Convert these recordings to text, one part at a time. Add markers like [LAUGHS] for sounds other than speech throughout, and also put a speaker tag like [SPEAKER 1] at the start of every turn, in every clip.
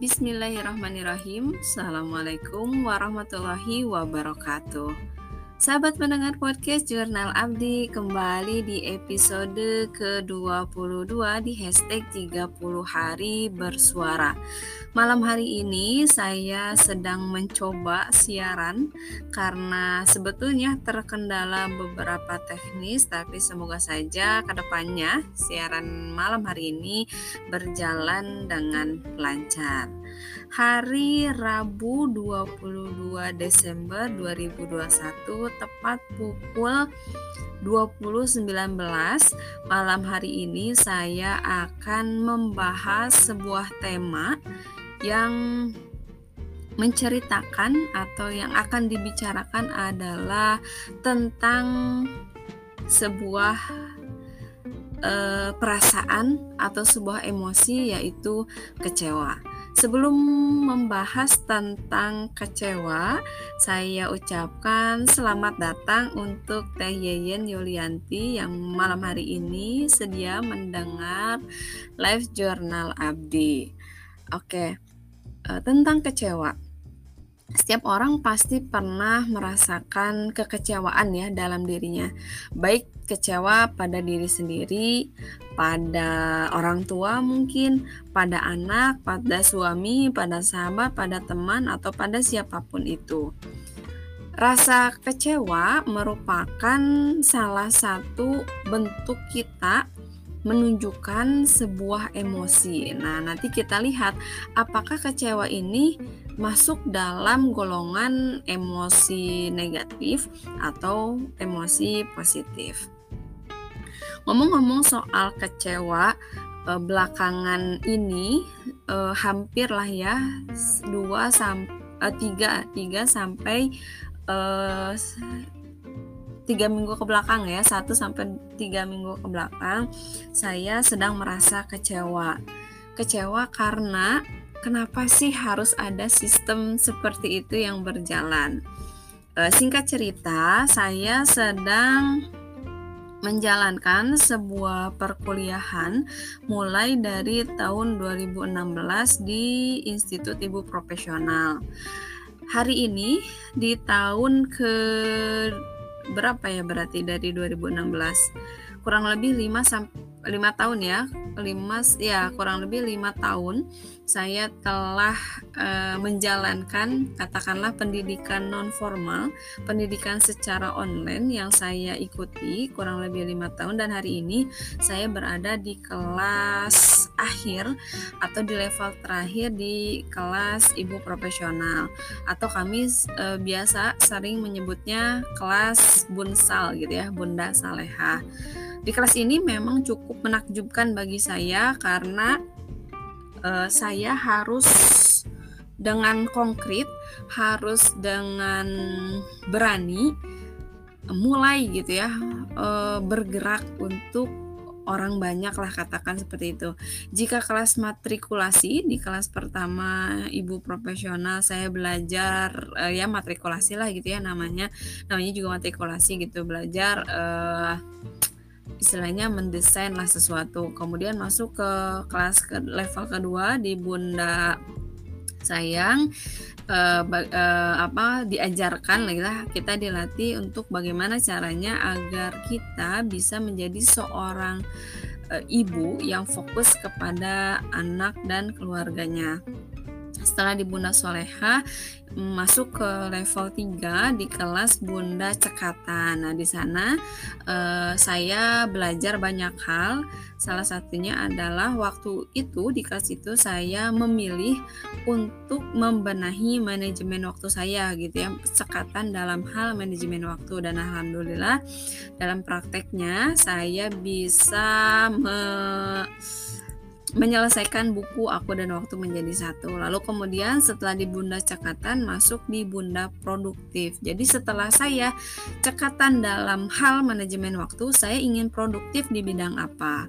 [SPEAKER 1] Bismillahirrahmanirrahim. Assalamualaikum warahmatullahi wabarakatuh. Sahabat pendengar podcast Jurnal Abdi kembali di episode ke-22 di hashtag 30 hari bersuara. Malam hari ini saya sedang mencoba siaran karena sebetulnya terkendala beberapa teknis tapi semoga saja ke depannya siaran malam hari ini berjalan dengan lancar hari Rabu 22 Desember 2021 tepat pukul 2019 malam hari ini saya akan membahas sebuah tema yang menceritakan atau yang akan dibicarakan adalah tentang sebuah eh, perasaan atau sebuah emosi yaitu kecewa. Sebelum membahas tentang kecewa, saya ucapkan selamat datang untuk Teh Yeyen Yulianti yang malam hari ini sedia mendengar live journal Abdi. Oke, eh, tentang kecewa. Setiap orang pasti pernah merasakan kekecewaan ya dalam dirinya, baik kecewa pada diri sendiri, pada orang tua mungkin, pada anak, pada suami, pada sahabat, pada teman, atau pada siapa pun itu. Rasa kecewa merupakan salah satu bentuk kita menunjukkan sebuah emosi. Nah, nanti kita lihat apakah kecewa ini masuk dalam golongan emosi negatif atau emosi positif. Ngomong-ngomong soal kecewa, eh, belakangan ini eh, hampir lah ya 2 sampai 3 3 sampai eh, tiga minggu ke belakang ya satu sampai tiga minggu ke belakang saya sedang merasa kecewa. Kecewa karena kenapa sih harus ada sistem seperti itu yang berjalan? Singkat cerita saya sedang menjalankan sebuah perkuliahan mulai dari tahun 2016 di Institut Ibu Profesional. Hari ini di tahun ke berapa ya berarti dari 2016? Kurang lebih 5 sampai 5 tahun ya. 5 ya kurang lebih 5 tahun saya telah e, menjalankan katakanlah pendidikan non formal, pendidikan secara online yang saya ikuti kurang lebih lima tahun dan hari ini saya berada di kelas akhir atau di level terakhir di kelas ibu profesional atau kami e, biasa sering menyebutnya kelas bunsal gitu ya, Bunda Saleha. Di kelas ini memang cukup menakjubkan bagi saya karena uh, saya harus dengan konkret, harus dengan berani mulai gitu ya uh, bergerak untuk orang banyak lah katakan seperti itu. Jika kelas matrikulasi di kelas pertama ibu profesional saya belajar uh, ya matrikulasi lah gitu ya namanya, namanya juga matrikulasi gitu belajar uh, istilahnya mendesain lah sesuatu. Kemudian masuk ke kelas ke level kedua di bunda sayang eh, eh, apa diajarkan lah. Kita dilatih untuk bagaimana caranya agar kita bisa menjadi seorang eh, ibu yang fokus kepada anak dan keluarganya setelah di Bunda Soleha masuk ke level 3 di kelas Bunda Cekatan. Nah, di sana eh, saya belajar banyak hal. Salah satunya adalah waktu itu di kelas itu saya memilih untuk membenahi manajemen waktu saya gitu ya. Cekatan dalam hal manajemen waktu dan alhamdulillah dalam prakteknya saya bisa me menyelesaikan buku Aku dan Waktu Menjadi Satu. Lalu kemudian setelah di Bunda Cekatan masuk di Bunda Produktif. Jadi setelah saya cekatan dalam hal manajemen waktu, saya ingin produktif di bidang apa?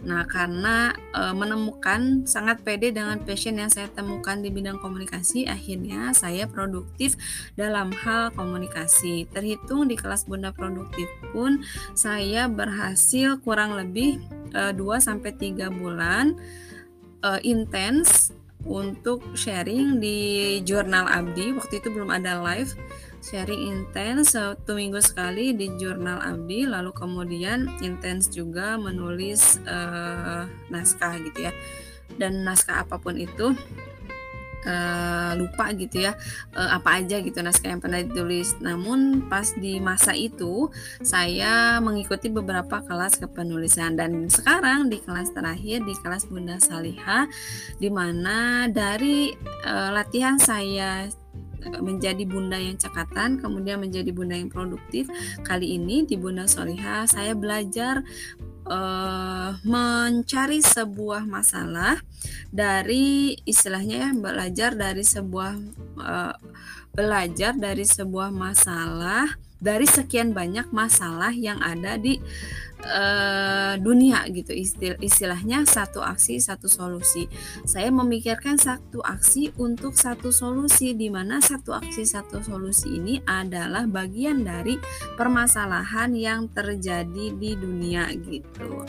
[SPEAKER 1] Nah, karena e, menemukan sangat pede dengan passion yang saya temukan di bidang komunikasi, akhirnya saya produktif dalam hal komunikasi. Terhitung di kelas Bunda Produktif pun saya berhasil kurang lebih e, 2 sampai 3 bulan e, intens untuk sharing di jurnal Abdi waktu itu belum ada live sharing intens satu minggu sekali di jurnal Abdi lalu kemudian intens juga menulis uh, naskah gitu ya dan naskah apa pun itu uh, lupa gitu ya uh, apa aja gitu naskah yang pernah ditulis. Namun pas di masa itu saya mengikuti beberapa kelas kepenulisan dan sekarang di kelas terakhir di kelas Bunda Saliha di mana dari uh, latihan saya menjadi bunda yang cekatan, kemudian menjadi bunda yang produktif. Kali ini di Bunda Soliha saya belajar uh, mencari sebuah masalah dari istilahnya ya belajar dari sebuah uh, belajar dari sebuah masalah dari sekian banyak masalah yang ada di uh, dunia gitu. Istil istilahnya satu aksi satu solusi. Saya memikirkan satu aksi untuk satu solusi di mana satu aksi satu solusi ini adalah bagian dari permasalahan yang terjadi di dunia gitu.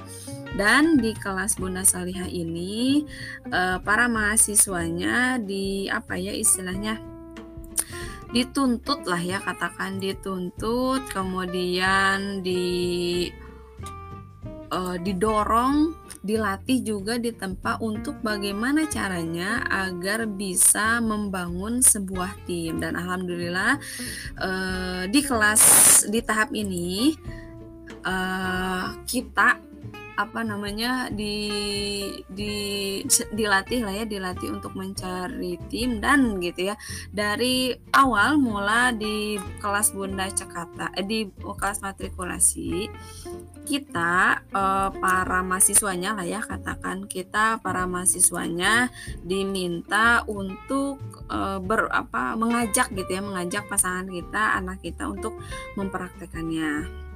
[SPEAKER 1] Dan di kelas Bunda Salihah ini uh, para mahasiswanya di apa ya istilahnya dituntut lah ya katakan dituntut kemudian di uh, didorong dilatih juga di tempat untuk bagaimana caranya agar bisa membangun sebuah tim. Dan alhamdulillah uh, di kelas di tahap ini uh, kita apa namanya di di dilatih lah ya dilatih untuk mencari tim dan gitu ya dari awal mula di kelas Bunda Cekata eh, di kelas matrikulasi kita eh, para mahasiswanya lah ya katakan kita para mahasiswanya diminta untuk eh, ber apa mengajak gitu ya mengajak pasangan kita anak kita untuk mempraktekannya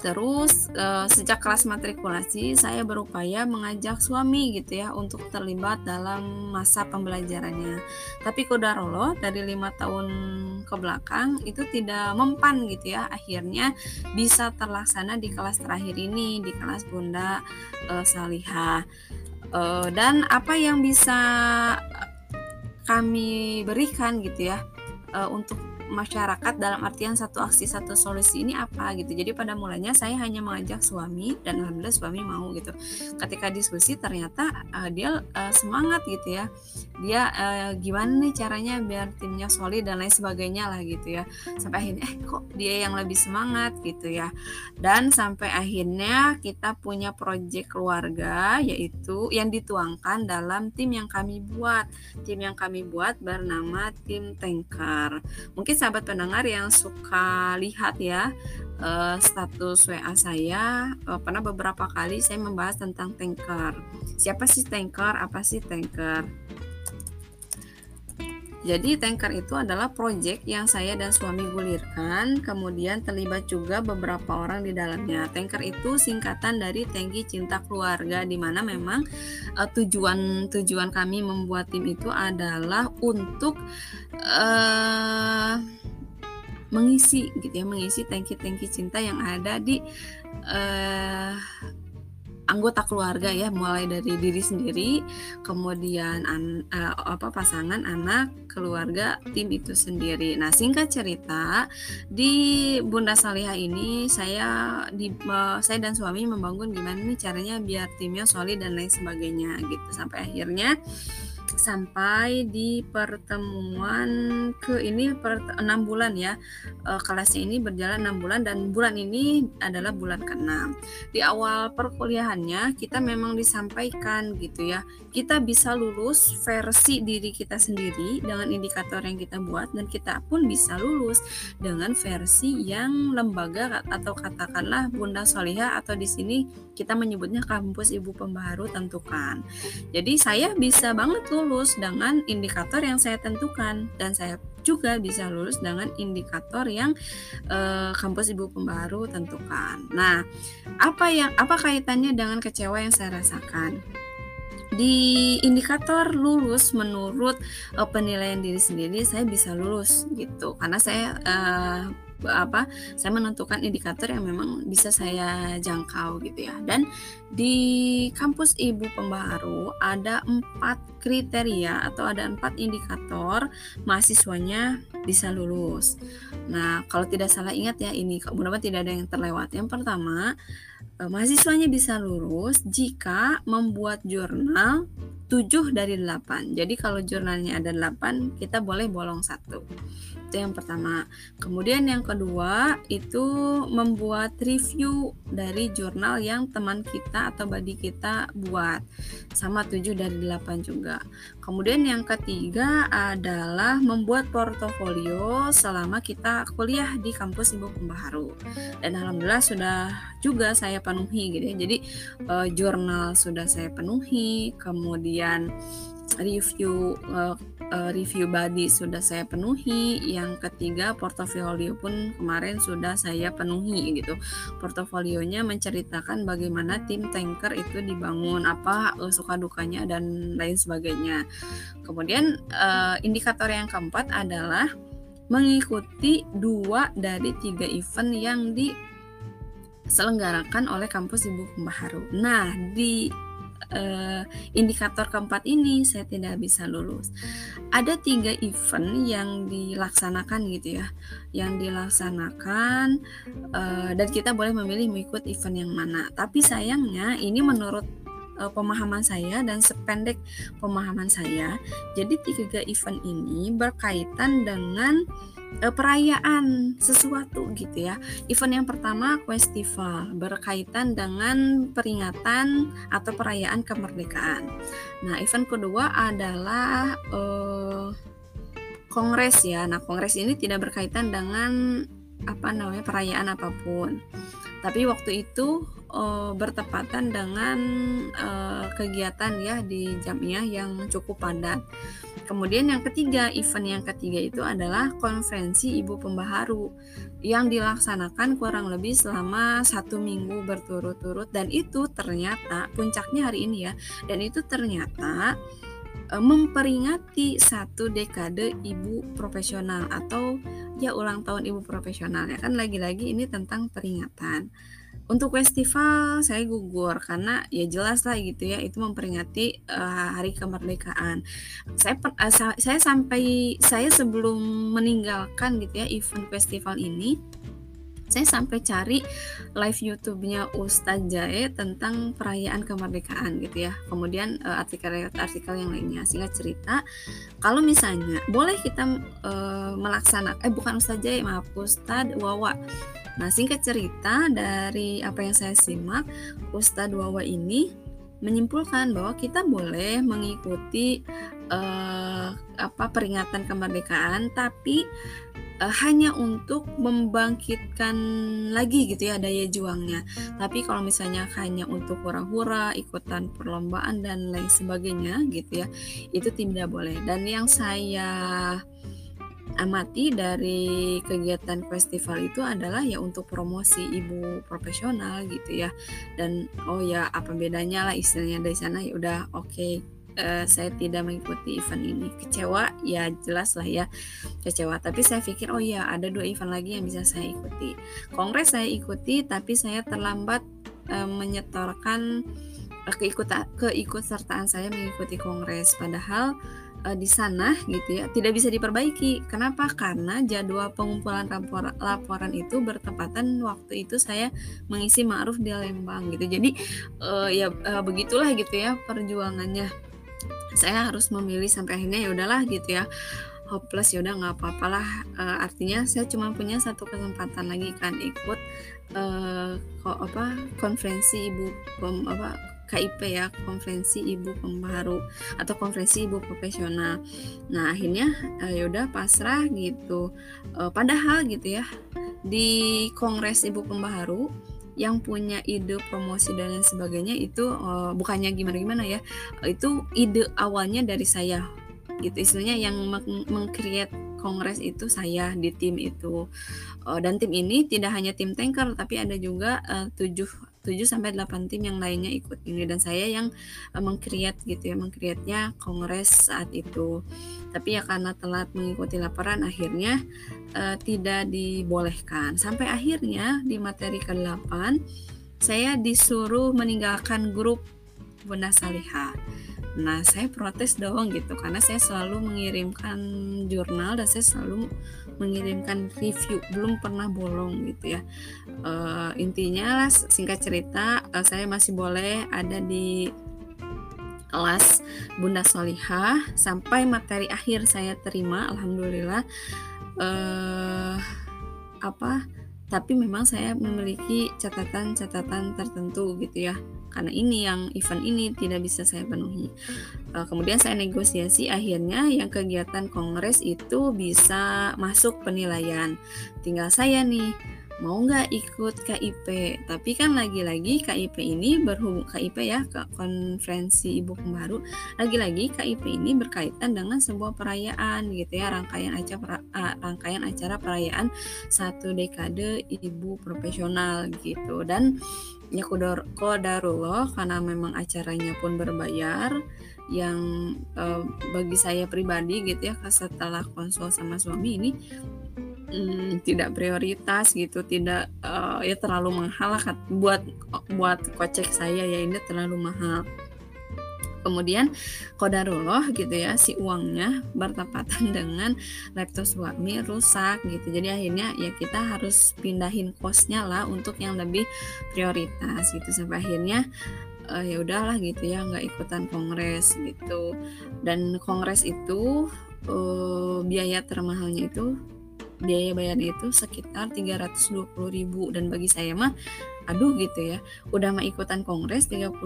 [SPEAKER 1] Terus uh, sejak kelas matrikulasi saya berupaya mengajak suami gitu ya untuk terlibat dalam masa pembelajarannya. Tapi kodarolo dari lima tahun ke belakang itu tidak mempan gitu ya. Akhirnya bisa terlaksana di kelas terakhir ini di kelas Bunda uh, Salihah. Uh, dan apa yang bisa kami berikan gitu ya uh, untuk masyarakat dalam artian satu aksi satu solusi ini apa gitu. Jadi pada mulanya saya hanya mengajak suami dan alhamdulillah suami mau gitu. Ketika diskusi ternyata uh, dia uh, semangat gitu ya. Dia uh, gimana nih caranya biar timnya solid dan lain sebagainya lah gitu ya. Sampai akhirnya eh kok dia yang lebih semangat? gitu ya. Dan sampai akhirnya kita punya proyek keluarga yaitu yang dituangkan dalam tim yang kami buat. Tim yang kami buat bernama tim Tanker. Mungkin sahabat pendengar yang suka lihat ya uh, status WA saya uh, pernah beberapa kali saya membahas tentang tanker. Siapa sih tanker? Apa sih tanker? Jadi tanker itu adalah proyek yang saya dan suami gulirkan, kemudian terlibat juga beberapa orang di dalamnya. Tanker itu singkatan dari Tangki Cinta Keluarga, di mana memang uh, tujuan tujuan kami membuat tim itu adalah untuk uh, mengisi gitu ya, mengisi tangki-tangki cinta yang ada di uh, anggota keluarga ya mulai dari diri sendiri kemudian an, uh, apa pasangan anak keluarga tim itu sendiri. Nah singkat cerita di Bunda Salihah ini saya di uh, saya dan suami membangun gimana nih caranya biar timnya solid dan lain sebagainya gitu. Sampai akhirnya sampai di pertemuan ke ini per enam bulan ya. E, kelasnya ini berjalan enam bulan dan bulan ini adalah bulan keenam. Di awal perkuliahannya kita memang disampaikan gitu ya. Kita bisa lulus versi diri kita sendiri dengan indikator yang kita buat dan kita pun bisa lulus dengan versi yang lembaga atau katakanlah Bunda Soliha atau di sini kita menyebutnya kampus ibu pembaharu tentukan. Jadi saya bisa banget lulus lulus dengan indikator yang saya tentukan dan saya juga bisa lulus dengan indikator yang eh, kampus ibu pembaru tentukan. Nah, apa yang apa kaitannya dengan kecewa yang saya rasakan? di indikator lulus menurut uh, penilaian diri sendiri saya bisa lulus gitu karena saya uh, apa saya menentukan indikator yang memang bisa saya jangkau gitu ya. Dan di kampus ibu pembaharu ada empat kriteria atau ada empat indikator mahasiswanya bisa lulus. Nah kalau tidak salah ingat ya ini mudah-mudahan tidak ada yang terlewat. Yang pertama eh, mahasiswanya bisa lulus jika membuat jurnal 7 dari 8 jadi kalau jurnalnya ada 8 kita boleh bolong satu itu yang pertama. Kemudian yang kedua itu membuat review dari jurnal yang teman kita atau badi kita buat. Sama 7 dari 8 juga. Kemudian yang ketiga adalah membuat portofolio selama kita kuliah di kampus Ibu Pembaharu. Dan alhamdulillah sudah juga saya penuhi gitu ya. Jadi uh, jurnal sudah saya penuhi, kemudian review uh, uh, review body sudah saya penuhi yang ketiga portofolio pun kemarin sudah saya penuhi gitu portofolionya menceritakan bagaimana tim tanker itu dibangun apa uh, suka dukanya dan lain sebagainya kemudian uh, indikator yang keempat adalah mengikuti dua dari tiga event yang diselenggarakan oleh kampus Ibu Pembaharu. Nah, di uh, indikator keempat ini saya tidak bisa lulus. Ada tiga event yang dilaksanakan gitu ya, yang dilaksanakan uh, dan kita boleh memilih mengikut event yang mana. Tapi sayangnya ini menurut uh, pemahaman saya dan sependek pemahaman saya, jadi tiga event ini berkaitan dengan uh, perayaan sesuatu gitu ya. Event yang pertama festival berkaitan dengan peringatan atau perayaan kemerdekaan. Nah, event kedua adalah uh, kongres ya. Nah, kongres ini tidak berkaitan dengan apa namanya perayaan apa pun. Tapi waktu itu uh, bertepatan dengan uh, kegiatan ya di Jamiah yang cukup padat. Kemudian yang ketiga, event yang ketiga itu adalah konferensi Ibu Pembaharu yang dilaksanakan kurang lebih selama satu minggu berturut-turut. Dan itu ternyata puncaknya hari ini ya dan itu ternyata e, memperingati satu dekade ibu profesional atau ya ulang tahun ibu profesional ya. Kan lagi-lagi ini tentang peringatan untuk festival saya gugur karena ya jelas lah gitu ya itu memperingati uh, hari kemerdekaan. Saya uh, saya sampai saya sebelum meninggalkan gitu ya event festival ini saya sampai cari live YouTube-nya Ustadz Jae tentang perayaan kemerdekaan gitu ya. Kemudian artikel-artikel yang lainnya sehingga cerita kalau misalnya boleh kita uh, melaksanakan eh bukan Ustadz Jae maaf Ustadz Wawa Nah, singkat cerita dari apa yang saya simak, Ustadz Wawa ini menyimpulkan bahwa kita boleh mengikuti uh, apa peringatan kemerdekaan, tapi uh, hanya untuk membangkitkan lagi gitu ya daya juangnya. Tapi kalau misalnya hanya untuk hura-hura, ikutan perlombaan dan lain sebagainya gitu ya, itu tidak boleh. Dan yang saya amati dari kegiatan festival itu adalah ya untuk promosi ibu profesional gitu ya. Dan oh ya apa bedanya lah istilahnya dari sana? Ya udah oke okay, uh, eh, saya tidak mengikuti event ini. Kecewa? Ya jelas lah ya kecewa. Tapi saya pikir oh ya ada dua event lagi yang bisa saya ikuti. Kongres saya ikuti tapi saya terlambat uh, menyetorkan uh, keikut keikutsertaan saya mengikuti kongres. Padahal uh, di sana gitu ya tidak bisa diperbaiki. Kenapa? Karena jadwal pengumpulan lapor, laporan itu bertepatan waktu itu saya mengisi ma'ruf di Lembang gitu. Jadi uh, ya uh, begitulah gitu ya perjuangannya. Saya harus memilih sampai akhirnya ya udahlah gitu ya hopeless ya udah nggak apa-apalah uh, artinya saya cuma punya satu kesempatan lagi kan ikut uh, kok apa konferensi ibu pem, apa KIP ya konferensi ibu pembaharu atau konferensi ibu profesional. Nah akhirnya uh, ya udah pasrah gitu. Uh, padahal gitu ya di kongres ibu pembaharu yang punya ide promosi dan lain sebagainya itu uh, bukannya gimana gimana ya itu ide awalnya dari saya. Gitu istilahnya yang mengcreate kongres itu saya di tim itu. Dan tim ini tidak hanya tim tanker tapi ada juga uh, tujuh 7 sampai 8 tim yang lainnya ikut ini dan saya yang uh, mengkreat gitu ya mengkreatnya kongres saat itu. Tapi ya karena telat mengikuti laporan akhirnya uh, tidak dibolehkan. Sampai akhirnya di materi ke-8 saya disuruh meninggalkan grup Bunda Salihah Nah, saya protes dong gitu karena saya selalu mengirimkan jurnal dan saya selalu mengirimkan review, belum pernah bolong gitu ya. Uh, intinya singkat cerita, uh, saya masih boleh ada di kelas Bunda Solihah sampai materi akhir saya terima, alhamdulillah. Uh, apa? Tapi memang saya memiliki catatan-catatan tertentu gitu ya karena ini yang event ini tidak bisa saya penuhi. Uh, kemudian saya negosiasi akhirnya yang kegiatan kongres itu bisa masuk penilaian. Tinggal saya nih mau nggak ikut KIP tapi kan lagi-lagi KIP ini berhubung KIP ya ke konferensi ibu pembaru lagi-lagi KIP ini berkaitan dengan sebuah perayaan gitu ya rangkaian acara rangkaian acara perayaan satu dekade ibu profesional gitu. Dan ya kodar kodarullah karena memang acaranya pun berbayar yang uh, bagi saya pribadi gitu ya setelah konsul sama suami ini hmm, tidak prioritas gitu tidak uh, ya terlalu mahal buat buat kocek saya ya ini terlalu mahal. Kemudian kodarullah gitu ya si uangnya bertepatan [LAUGHS] dengan laptop suami rusak gitu. Jadi akhirnya ya kita harus pindahin kosnya lah untuk yang lebih prioritas gitu. Sampai akhirnya uh, ya udahlah gitu ya nggak ikutan kongres gitu. Dan kongres itu uh, biaya termahalnya itu biaya bayarnya itu sekitar 320.000 dan bagi saya mah aduh gitu ya udah mah ikutan kongres 32.000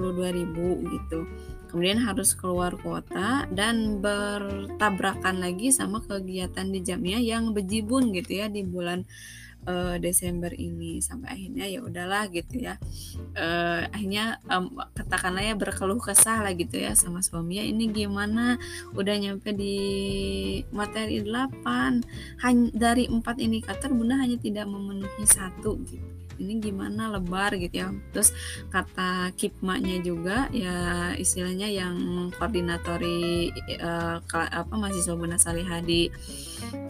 [SPEAKER 1] gitu. Kemudian harus keluar kota dan bertabrakan lagi sama kegiatan di Jamia yang bejibun gitu ya di bulan uh, Desember ini sampai akhirnya ya udahlah gitu ya. Uh, akhirnya um, katakanlah ya berkeluh kesah lah gitu ya sama suami ya ini gimana? Udah nyampe di materi 8 hanya dari empat indikator bunda hanya tidak memenuhi satu gitu ini gimana lebar? gitu ya. Terus kata kipmaknya juga ya istilahnya yang koordinatori uh, apa mahasiswa Bunda Salihah di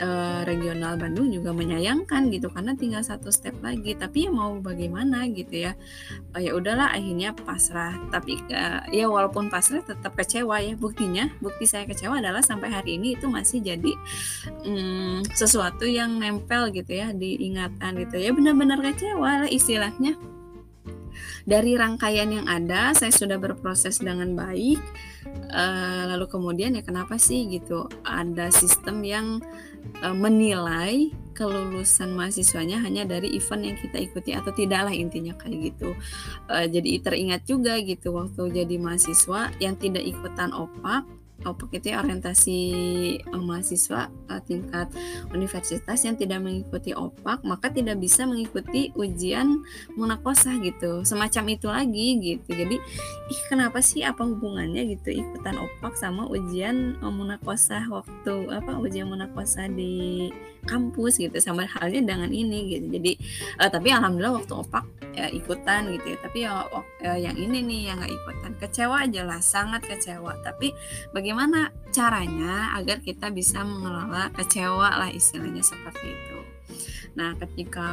[SPEAKER 1] uh, regional Bandung juga menyayangkan gitu karena tinggal satu step lagi. Tapi ya mau bagaimana gitu ya. Uh, ya udahlah akhirnya pasrah. Tapi uh, ya walaupun pasrah tetap kecewa ya. Buktinya bukti saya kecewa adalah sampai hari ini itu masih jadi um, sesuatu yang nempel gitu ya diingatan gitu ya. Benar-benar kecewa lah istilahnya. Dari rangkaian yang ada saya sudah berproses dengan baik. Uh, lalu kemudian ya kenapa sih gitu? Ada sistem yang uh, menilai kelulusan mahasiswanya hanya dari event yang kita ikuti atau tidaklah intinya kayak gitu. Uh, jadi teringat juga gitu waktu jadi mahasiswa yang tidak ikutan opak OPEC itu ya orientasi uh, mahasiswa uh, tingkat universitas yang tidak mengikuti OPAK maka tidak bisa mengikuti ujian munakosah gitu. Semacam itu lagi gitu. Jadi ih kenapa sih? Apa hubungannya gitu ikutan OPAK sama ujian uh, munakosah waktu apa ujian munakosah di kampus gitu sama halnya dengan ini gitu. Jadi uh, tapi alhamdulillah waktu opak ya ikutan gitu ya. Tapi ya yang ini nih yang nggak ikutan kecewa aja lah sangat kecewa. Tapi bagaimana caranya agar kita bisa mengelola kecewa lah istilahnya seperti itu Nah, ketika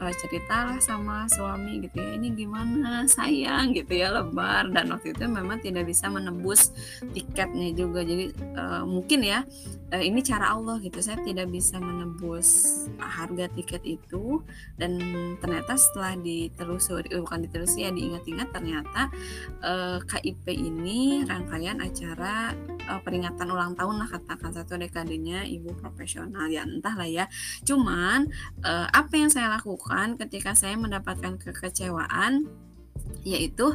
[SPEAKER 1] uh, ceritalah sama suami gitu ya, ini gimana sayang gitu ya lebar dan waktu itu memang tidak bisa menembus tiketnya juga. Jadi uh, mungkin ya uh, ini cara Allah gitu. Saya tidak bisa menembus harga tiket itu dan ternyata setelah ditelusuri uh, bukan ditelusuri ya diingat-ingat ternyata uh, KIP ini rangkaian acara uh, peringatan ulang tahun lah katakan satu dekadenya ibu profesional ya entahlah ya. Cuman uh, apa yang saya lakukan ketika saya mendapatkan kekecewaan yaitu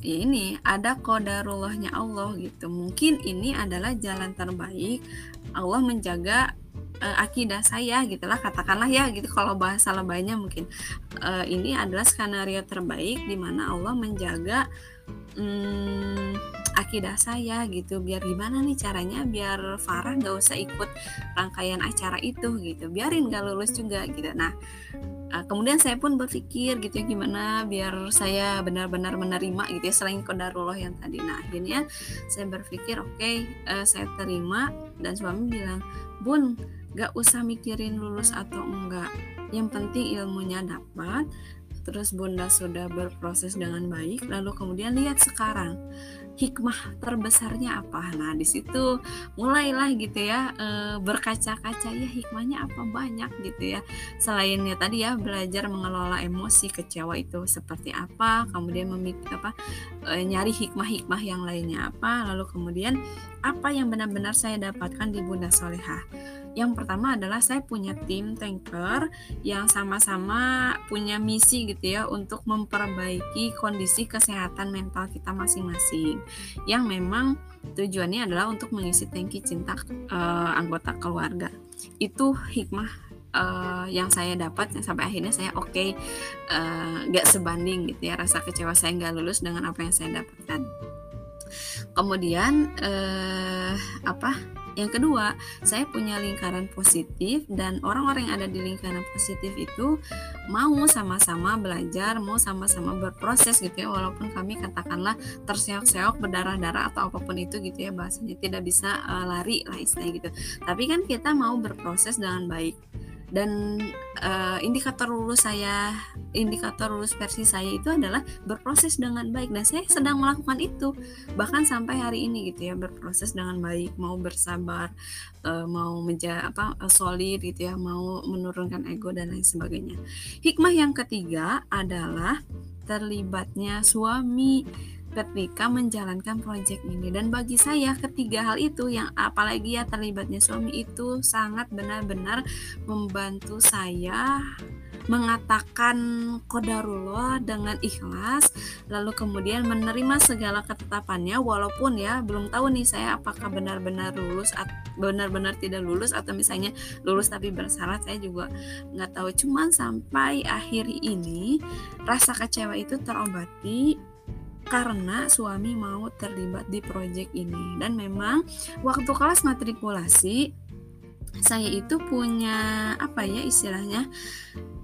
[SPEAKER 1] ya ini ada kodarullahnya Allah gitu. Mungkin ini adalah jalan terbaik Allah menjaga uh, akidah saya gitulah katakanlah ya gitu kalau bahasa lebaynya mungkin. Uh, ini adalah skenario terbaik di mana Allah menjaga um, akidah saya gitu. Biar gimana nih caranya? Biar Farah nggak usah ikut rangkaian acara itu gitu. Biarin gak lulus juga gitu. Nah uh, kemudian saya pun berpikir gitu ya gimana biar saya benar-benar menerima gitu ya selain kodarullah yang tadi. Nah akhirnya saya berpikir oke okay, uh, saya terima. Dan suami bilang bun gak usah mikirin lulus atau enggak. Yang penting ilmunya dapat terus bunda sudah berproses dengan baik lalu kemudian lihat sekarang hikmah terbesarnya apa? Nah di situ mulailah gitu ya e, berkaca-kaca ya hikmahnya apa? Banyak gitu ya. Selainnya tadi ya belajar mengelola emosi kecewa itu seperti apa kemudian memik apa e, nyari hikmah-hikmah yang lainnya apa lalu kemudian apa yang benar-benar saya dapatkan di Bunda Soleha. Yang pertama adalah saya punya tim tanker yang sama-sama punya misi gitu ya untuk memperbaiki kondisi kesehatan mental kita masing-masing. Yang memang tujuannya adalah untuk mengisi tangki cinta uh, anggota keluarga. Itu hikmah uh, yang saya dapat sampai akhirnya saya oke okay, uh, gak sebanding gitu ya rasa kecewa saya nggak lulus dengan apa yang saya dapatkan kemudian uh, apa yang kedua, saya punya lingkaran positif dan orang-orang yang ada di lingkaran positif itu mau sama-sama belajar, mau sama-sama berproses gitu ya, walaupun kami katakanlah terseok-seok berdarah-darah atau apa pun itu gitu ya bahasanya tidak bisa uh, lari lah istilahnya gitu. Tapi kan kita mau berproses dengan baik dan uh, indikator lulus saya indikator lulus versi saya itu adalah berproses dengan baik. Dan saya sedang melakukan itu bahkan sampai hari ini gitu ya berproses dengan baik. Mau bersabar uh, mau menja apa uh, solid gitu ya mau menurunkan ego dan lain sebagainya. Hikmah yang ketiga adalah terlibatnya suami ketika menjalankan proyek ini. Dan bagi saya ketiga hal itu yang apalagi ya terlibatnya suami itu sangat benar-benar membantu saya mengatakan kodarullah dengan ikhlas lalu kemudian menerima segala ketetapannya walaupun ya belum tahu nih saya apakah benar-benar lulus benar-benar tidak lulus atau misalnya lulus tapi bersalah saya juga nggak tahu. Cuman sampai akhir ini rasa kecewa itu terobati karena suami mau terlibat di proyek ini. Dan memang waktu kelas matrikulasi saya itu punya apa ya istilahnya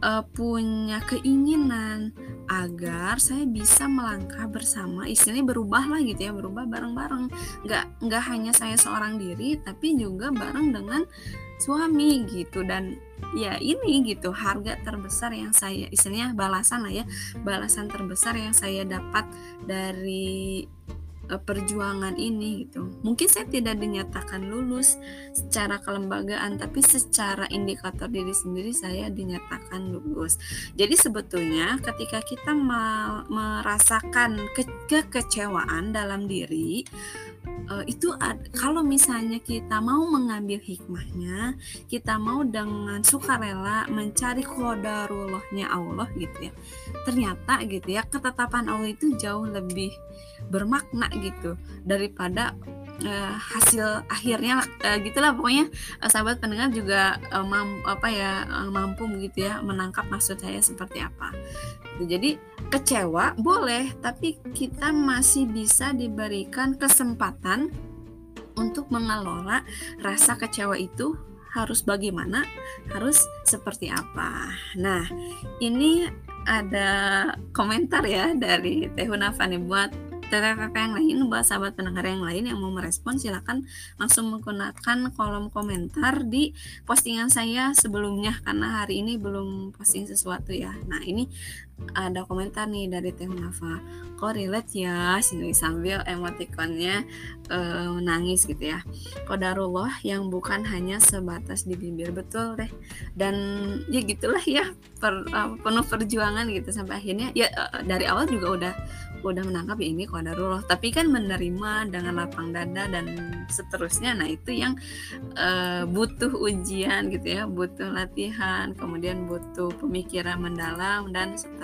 [SPEAKER 1] uh, punya keinginan agar saya bisa melangkah bersama istilahnya berubah lah gitu ya berubah bareng-bareng. Nggak nggak hanya saya seorang diri tapi juga bareng dengan suami gitu. Dan ya ini gitu harga terbesar yang saya istilahnya balasan lah ya balasan terbesar yang saya dapat dari uh, perjuangan ini gitu. Mungkin saya tidak dinyatakan lulus secara kelembagaan tapi secara indikator diri sendiri saya dinyatakan lulus. Jadi sebetulnya ketika kita merasakan ke kekecewaan dalam diri uh, itu ad, kalau misalnya kita mau mengambil hikmahnya, kita mau dengan sukarela mencari kodarullahnya Allah gitu ya. Ternyata gitu ya, ketetapan Allah itu jauh lebih bermakna gitu daripada uh, hasil akhirnya uh, gitulah pokoknya uh, sahabat pendengar juga uh, mam, apa ya uh, mampu begitu ya menangkap maksud saya seperti apa. Jadi kecewa boleh, tapi kita masih bisa diberikan kesempatan untuk mengelola rasa kecewa itu harus bagaimana, harus seperti apa. Nah, ini ada komentar ya dari Teh Hunafani buat kakak yang lain buat sahabat pendengar yang lain yang mau merespon silahkan langsung menggunakan kolom komentar di postingan saya sebelumnya karena hari ini belum posting sesuatu ya. Nah ini ada komentar nih dari Teh Nafa. Kok relate ya? Sini sambil emotikonnya uh, nangis gitu ya. Kodarullah yang bukan hanya sebatas di bibir betul deh. Dan ya gitulah ya per, uh, penuh perjuangan gitu sampai akhirnya. Ya uh, dari awal juga udah udah menangkap ya ini kodarullah tapi kan menerima dengan lapang dada dan seterusnya. Nah itu yang uh, butuh ujian gitu ya. Butuh latihan kemudian butuh pemikiran mendalam dan seterusnya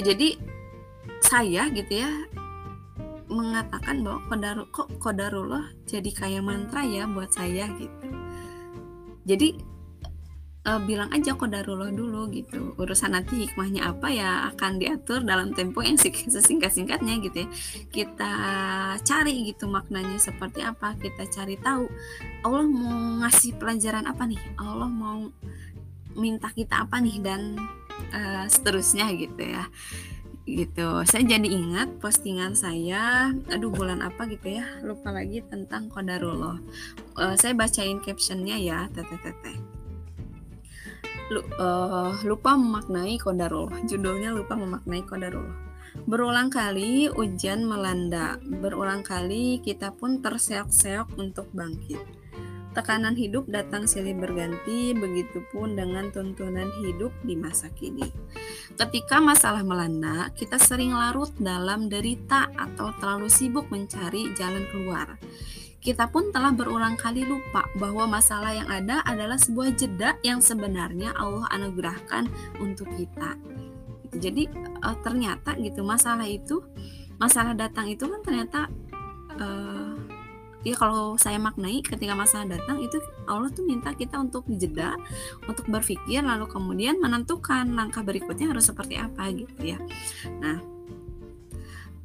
[SPEAKER 1] jadi saya gitu ya mengatakan bahwa kodar kok kodarullah jadi kayak mantra ya buat saya gitu. Jadi uh, bilang aja kodarullah dulu gitu. Urusan nanti hikmahnya apa ya akan diatur dalam tempo yang sesingkat-singkatnya gitu ya. Kita cari gitu maknanya seperti apa kita cari tahu. Allah mau ngasih pelajaran apa nih? Allah mau minta kita apa nih dan uh, seterusnya gitu ya. Gitu. Saya jadi ingat postingan saya aduh bulan apa gitu ya lupa lagi tentang kodarullah uh, saya bacain captionnya ya teteh teteh uh, lupa memaknai kodarullah judulnya lupa memaknai kodarullah berulang kali ujian melanda berulang kali kita pun terseok-seok untuk bangkit Tekanan hidup datang silih berganti, begitupun dengan tuntunan hidup di masa kini. Ketika masalah melanda, kita sering larut dalam derita atau terlalu sibuk mencari jalan keluar. Kita pun telah berulang kali lupa bahwa masalah yang ada adalah sebuah jeda yang sebenarnya Allah anugerahkan untuk kita. Jadi uh, ternyata gitu masalah itu, masalah datang itu kan ternyata uh, ya kalau saya maknai ketika masalah datang itu Allah tuh minta kita untuk jeda untuk berpikir lalu kemudian menentukan langkah berikutnya harus seperti apa gitu ya. Nah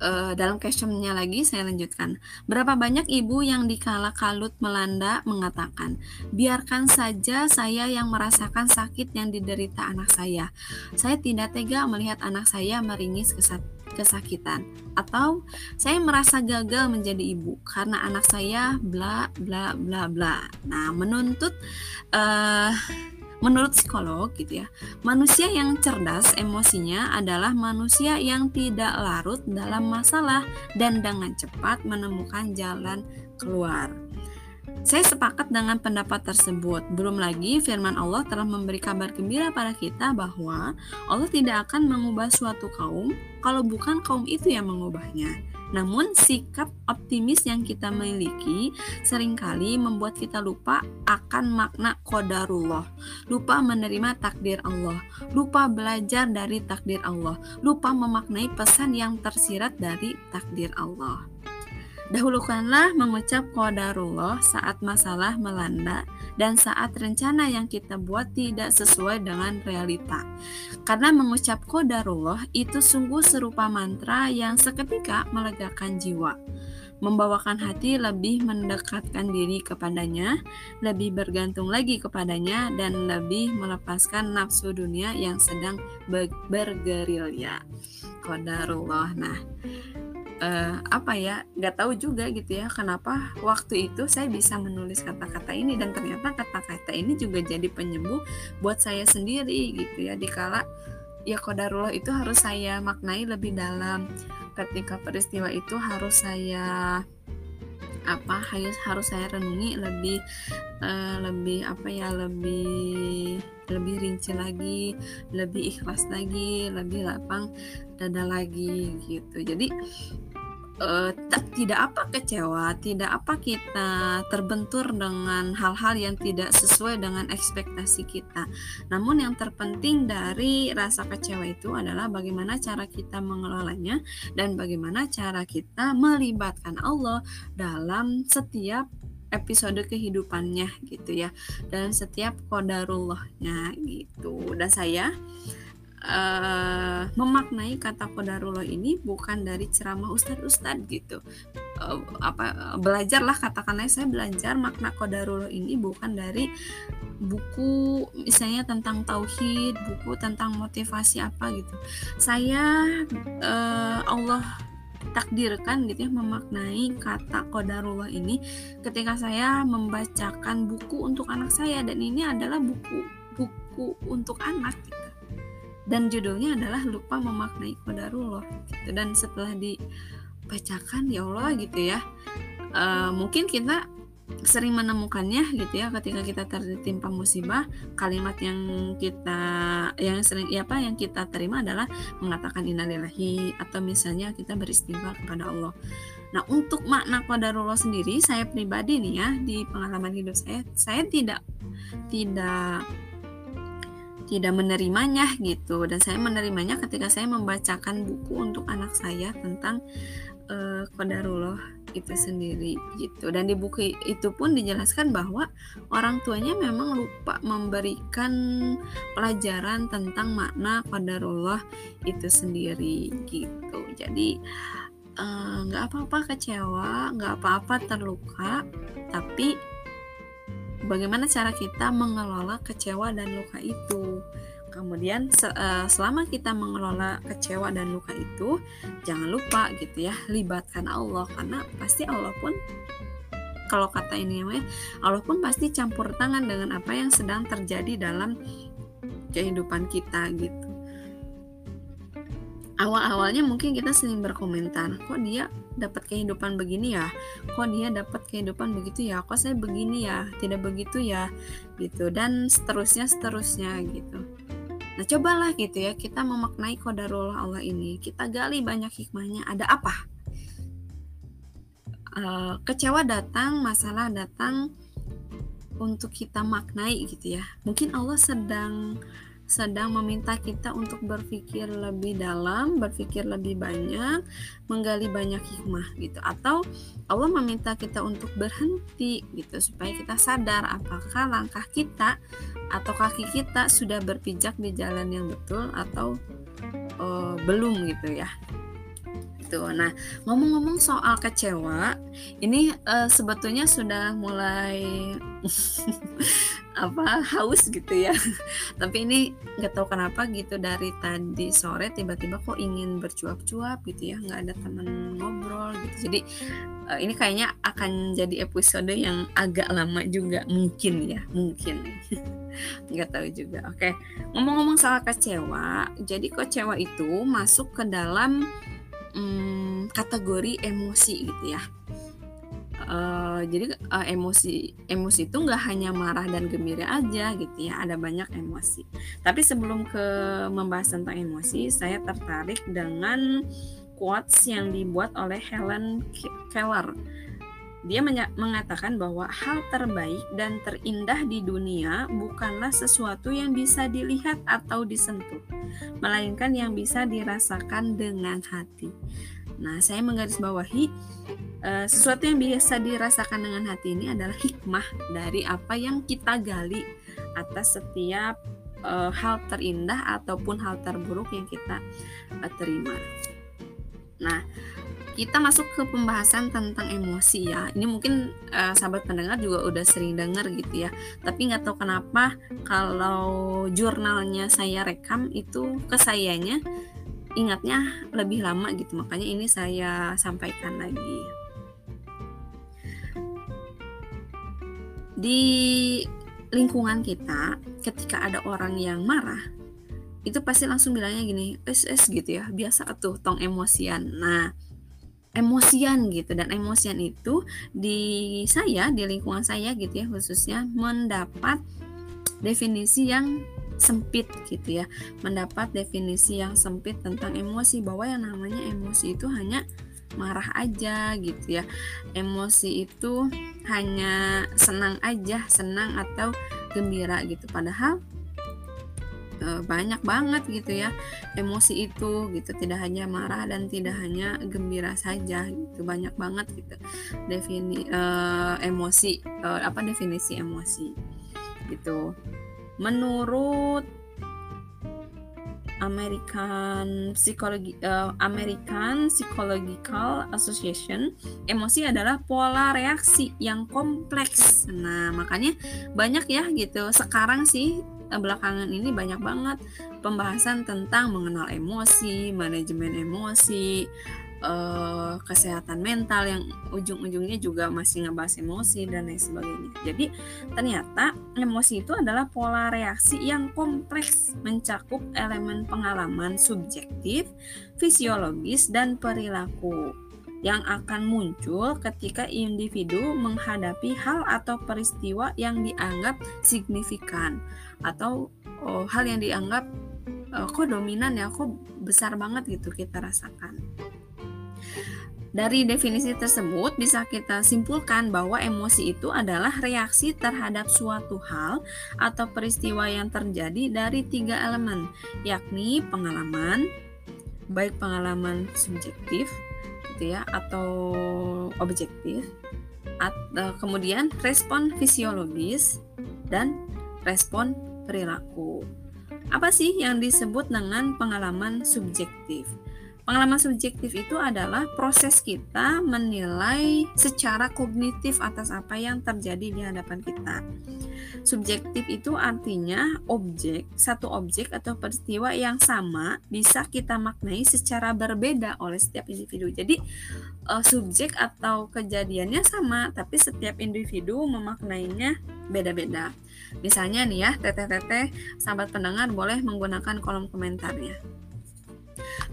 [SPEAKER 1] uh, dalam questionnya lagi saya lanjutkan. Berapa banyak ibu yang dikala kalut melanda mengatakan, biarkan saja saya yang merasakan sakit yang diderita anak saya. Saya tidak tega melihat anak saya meringis kesakitan atau saya merasa gagal menjadi ibu karena anak saya bla bla bla bla. Nah, menuntut uh, Menurut psikolog gitu ya, manusia yang cerdas emosinya adalah manusia yang tidak larut dalam masalah dan dengan cepat menemukan jalan keluar. Saya sepakat dengan pendapat tersebut. Belum lagi firman Allah telah memberi kabar gembira pada kita bahwa Allah tidak akan mengubah suatu kaum kalau bukan kaum itu yang mengubahnya. Namun sikap optimis yang kita miliki sering kali membuat kita lupa akan makna kodarullah, lupa menerima takdir Allah, lupa belajar dari takdir Allah, lupa memaknai pesan yang tersirat dari takdir Allah. Dahulukanlah mengucap qadarullah saat masalah melanda dan saat rencana yang kita buat tidak sesuai dengan realita. Karena mengucap qadarullah itu sungguh serupa mantra yang seketika melegakan jiwa membawakan hati lebih mendekatkan diri kepadanya, lebih bergantung lagi kepadanya, dan lebih melepaskan nafsu dunia yang sedang bergerilya. Qadarullah. Nah, uh, apa ya nggak tahu juga gitu ya kenapa waktu itu saya bisa menulis kata-kata ini dan ternyata kata-kata ini juga jadi penyembuh buat saya sendiri gitu ya. Dikala ya kodarullah itu harus saya maknai lebih dalam. Ketika peristiwa itu harus saya apa harus harus saya renungi lebih uh, lebih apa ya lebih lebih rinci lagi lebih ikhlas lagi lebih lapang dada lagi gitu. Jadi uh, tidak apa kecewa, tidak apa kita terbentur dengan hal-hal yang tidak sesuai dengan ekspektasi kita. Namun yang terpenting dari rasa kecewa itu adalah bagaimana cara kita mengelolanya dan bagaimana cara kita melibatkan Allah dalam setiap episode kehidupannya gitu ya dan setiap kodarullahnya gitu dan saya uh, memaknai kata kodarullah ini bukan dari ceramah ustadz-ustadz gitu. Uh, apa belajarlah katakanlah saya belajar makna kodarullah ini bukan dari buku misalnya tentang tauhid buku tentang motivasi apa gitu. Saya uh, Allah takdirkan gitu ya memaknai kata kodarullah ini ketika saya membacakan buku untuk anak saya. Dan ini adalah buku buku untuk anak. gitu dan judulnya adalah lupa memaknai kodarullah gitu. dan setelah dibacakan ya Allah gitu ya uh, mungkin kita sering menemukannya gitu ya ketika kita tertimpa musibah kalimat yang kita yang sering ya apa yang kita terima adalah mengatakan innalillahi atau misalnya kita beristighfar kepada Allah. Nah, untuk makna qadarullah sendiri saya pribadi nih ya di pengalaman hidup saya saya tidak tidak tidak menerimanya gitu. Dan saya menerimanya ketika saya membacakan buku untuk anak saya tentang uh, Qadarullah itu sendiri gitu. Dan di buku itu pun dijelaskan bahwa orang tuanya memang lupa memberikan pelajaran tentang makna Qadarullah itu sendiri gitu. Jadi eh, nggak uh, apa-apa kecewa nggak apa-apa terluka tapi bagaimana cara kita mengelola kecewa dan luka itu. Kemudian eh, selama kita mengelola kecewa dan luka itu, jangan lupa gitu ya, libatkan Allah karena pasti Allah pun kalau kata ini ya, Allah pun pasti campur tangan dengan apa yang sedang terjadi dalam kehidupan kita gitu. Awal-awalnya mungkin kita sering berkomentar, kok dia dapat kehidupan begini ya, kok dia dapat kehidupan begitu ya, kok saya begini ya, tidak begitu ya, gitu dan seterusnya seterusnya gitu. Nah, cobalah gitu ya kita memaknai kodarullah Allah ini. Kita gali banyak hikmahnya. Ada apa? Uh, kecewa datang, masalah datang untuk kita maknai gitu ya. Mungkin Allah sedang sedang meminta kita untuk berpikir lebih dalam, berpikir lebih banyak, menggali banyak hikmah gitu. Atau Allah meminta kita untuk berhenti gitu supaya kita sadar apakah langkah kita atau kaki kita sudah berpijak di jalan yang betul atau uh, belum gitu ya gitu. Nah, ngomong-ngomong soal kecewa, ini uh, sebetulnya sudah mulai [LAUGHS] apa haus gitu ya. [LAUGHS] Tapi ini nggak tahu kenapa gitu dari tadi sore tiba-tiba kok ingin bercuap-cuap gitu ya, nggak ada teman ngobrol gitu. Jadi uh, ini kayaknya akan jadi episode yang agak lama juga mungkin ya, mungkin. [LAUGHS] nggak tahu juga. Oke, ngomong-ngomong soal kecewa, jadi kecewa itu masuk ke dalam hmm, kategori emosi gitu ya. Uh, jadi uh, emosi emosi itu nggak hanya marah dan gembira aja gitu ya ada banyak emosi tapi sebelum ke membahas tentang emosi saya tertarik dengan quotes yang dibuat oleh Helen Keller dia mengatakan bahwa hal terbaik dan terindah di dunia bukanlah sesuatu yang bisa dilihat atau disentuh, melainkan yang bisa dirasakan dengan hati. Nah, saya menggarisbawahi uh, sesuatu yang bisa dirasakan dengan hati ini adalah hikmah dari apa yang kita gali atas setiap uh, hal terindah ataupun hal terburuk yang kita uh, terima. Nah, kita masuk ke pembahasan tentang emosi ya. Ini mungkin uh, sahabat pendengar juga udah sering dengar gitu ya. Tapi nggak tahu kenapa kalau jurnalnya saya rekam itu ke sayanya ingatnya lebih lama gitu. Makanya ini saya sampaikan lagi. Di lingkungan kita, ketika ada orang yang marah, itu pasti langsung bilangnya gini, es es gitu ya, biasa tuh tong emosian. Nah, emosian gitu dan emosian itu di saya di lingkungan saya gitu ya khususnya mendapat definisi yang sempit gitu ya. Mendapat definisi yang sempit tentang emosi bahwa yang namanya emosi itu hanya marah aja gitu ya. Emosi itu hanya senang aja senang atau gembira gitu. Padahal Eh, banyak banget gitu ya emosi itu gitu tidak hanya marah dan tidak hanya gembira saja gitu banyak banget gitu defini uh, emosi uh, apa definisi emosi gitu menurut American Psychology uh, American Psychological Association, emosi adalah pola reaksi yang kompleks. Nah, makanya banyak ya gitu. Sekarang sih belakangan ini banyak banget pembahasan tentang mengenal emosi, manajemen emosi, eh, kesehatan mental yang ujung-ujungnya juga masih ngebahas emosi dan lain sebagainya. Jadi ternyata emosi itu adalah pola reaksi yang kompleks mencakup elemen pengalaman subjektif, fisiologis, dan perilaku yang akan muncul ketika individu menghadapi hal atau peristiwa yang dianggap signifikan atau oh, hal yang dianggap oh, kok dominan ya, kok besar banget gitu kita rasakan. Dari definisi tersebut bisa kita simpulkan bahwa emosi itu adalah reaksi terhadap suatu hal atau peristiwa yang terjadi dari tiga elemen, yakni pengalaman, baik pengalaman subjektif, gitu ya atau objektif atau kemudian respon fisiologis dan respon perilaku. Apa sih yang disebut dengan pengalaman subjektif? Pengalaman subjektif itu adalah proses kita menilai secara kognitif atas apa yang terjadi di hadapan kita. Subjektif itu artinya objek, satu objek atau peristiwa yang sama bisa kita maknai secara berbeda oleh setiap individu. Jadi uh, subjek atau kejadiannya sama, tapi setiap individu memaknainya beda-beda. Misalnya nih ya, teteh-teteh, sahabat pendengar boleh menggunakan kolom komentarnya.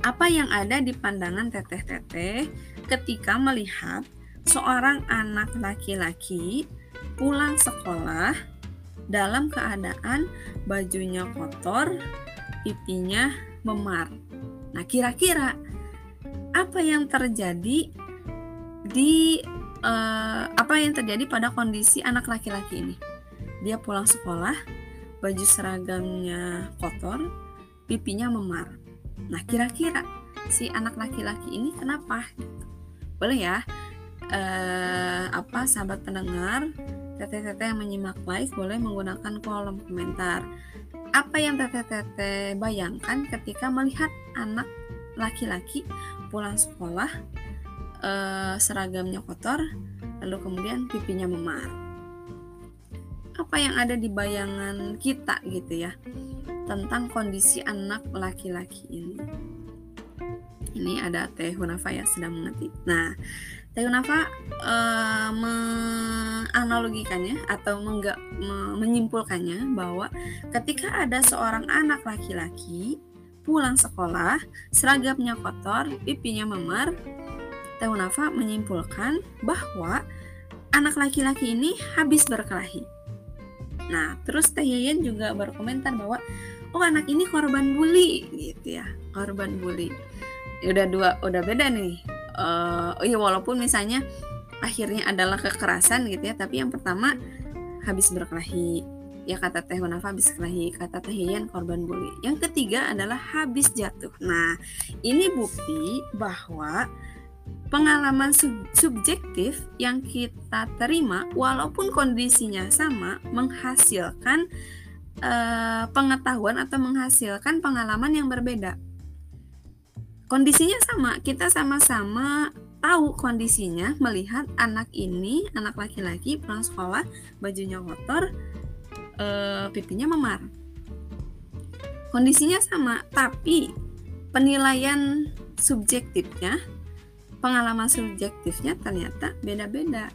[SPEAKER 1] Apa yang ada di pandangan teteh-teteh ketika melihat seorang anak laki-laki pulang sekolah dalam keadaan bajunya kotor, pipinya memar. Nah, kira-kira apa yang terjadi di uh, apa yang terjadi pada kondisi anak laki-laki ini? Dia pulang sekolah, baju seragamnya kotor, pipinya memar. Nah, kira-kira si anak laki-laki ini kenapa? Boleh ya? Uh, apa sahabat pendengar teteh-teteh yang menyimak live boleh menggunakan kolom komentar. Apa yang teteh-teteh bayangkan ketika melihat anak laki-laki pulang sekolah eh, seragamnya kotor, lalu kemudian pipinya memar. Apa yang ada di bayangan kita gitu ya tentang kondisi anak laki-laki ini? Ini ada Teh Hunafa yang sedang mengetik. Nah, Teh Nafa uh, menganalogikannya atau mengga, me, menyimpulkannya bahwa ketika ada seorang anak laki-laki pulang sekolah, seragamnya kotor, pipinya memar, Teh Nafa menyimpulkan bahwa anak laki-laki ini habis berkelahi. Nah, terus Teh Yayan juga berkomentar bahwa oh anak ini korban bully gitu ya, korban bully. Udah dua, udah beda nih. Uh, ya walaupun misalnya akhirnya adalah kekerasan gitu ya tapi yang pertama habis berkelahi. Ya kata Teh habis kelahi. Kata Teh Hian korban bully. Yang ketiga adalah habis jatuh. Nah ini bukti bahwa pengalaman sub subjektif yang kita terima walaupun kondisinya sama menghasilkan uh, pengetahuan atau menghasilkan pengalaman yang berbeda. Kondisinya sama kita sama-sama tahu kondisinya melihat anak ini anak laki-laki pulang sekolah bajunya kotor e, pipinya memar. Kondisinya sama tapi penilaian subjektifnya pengalaman subjektifnya ternyata beda-beda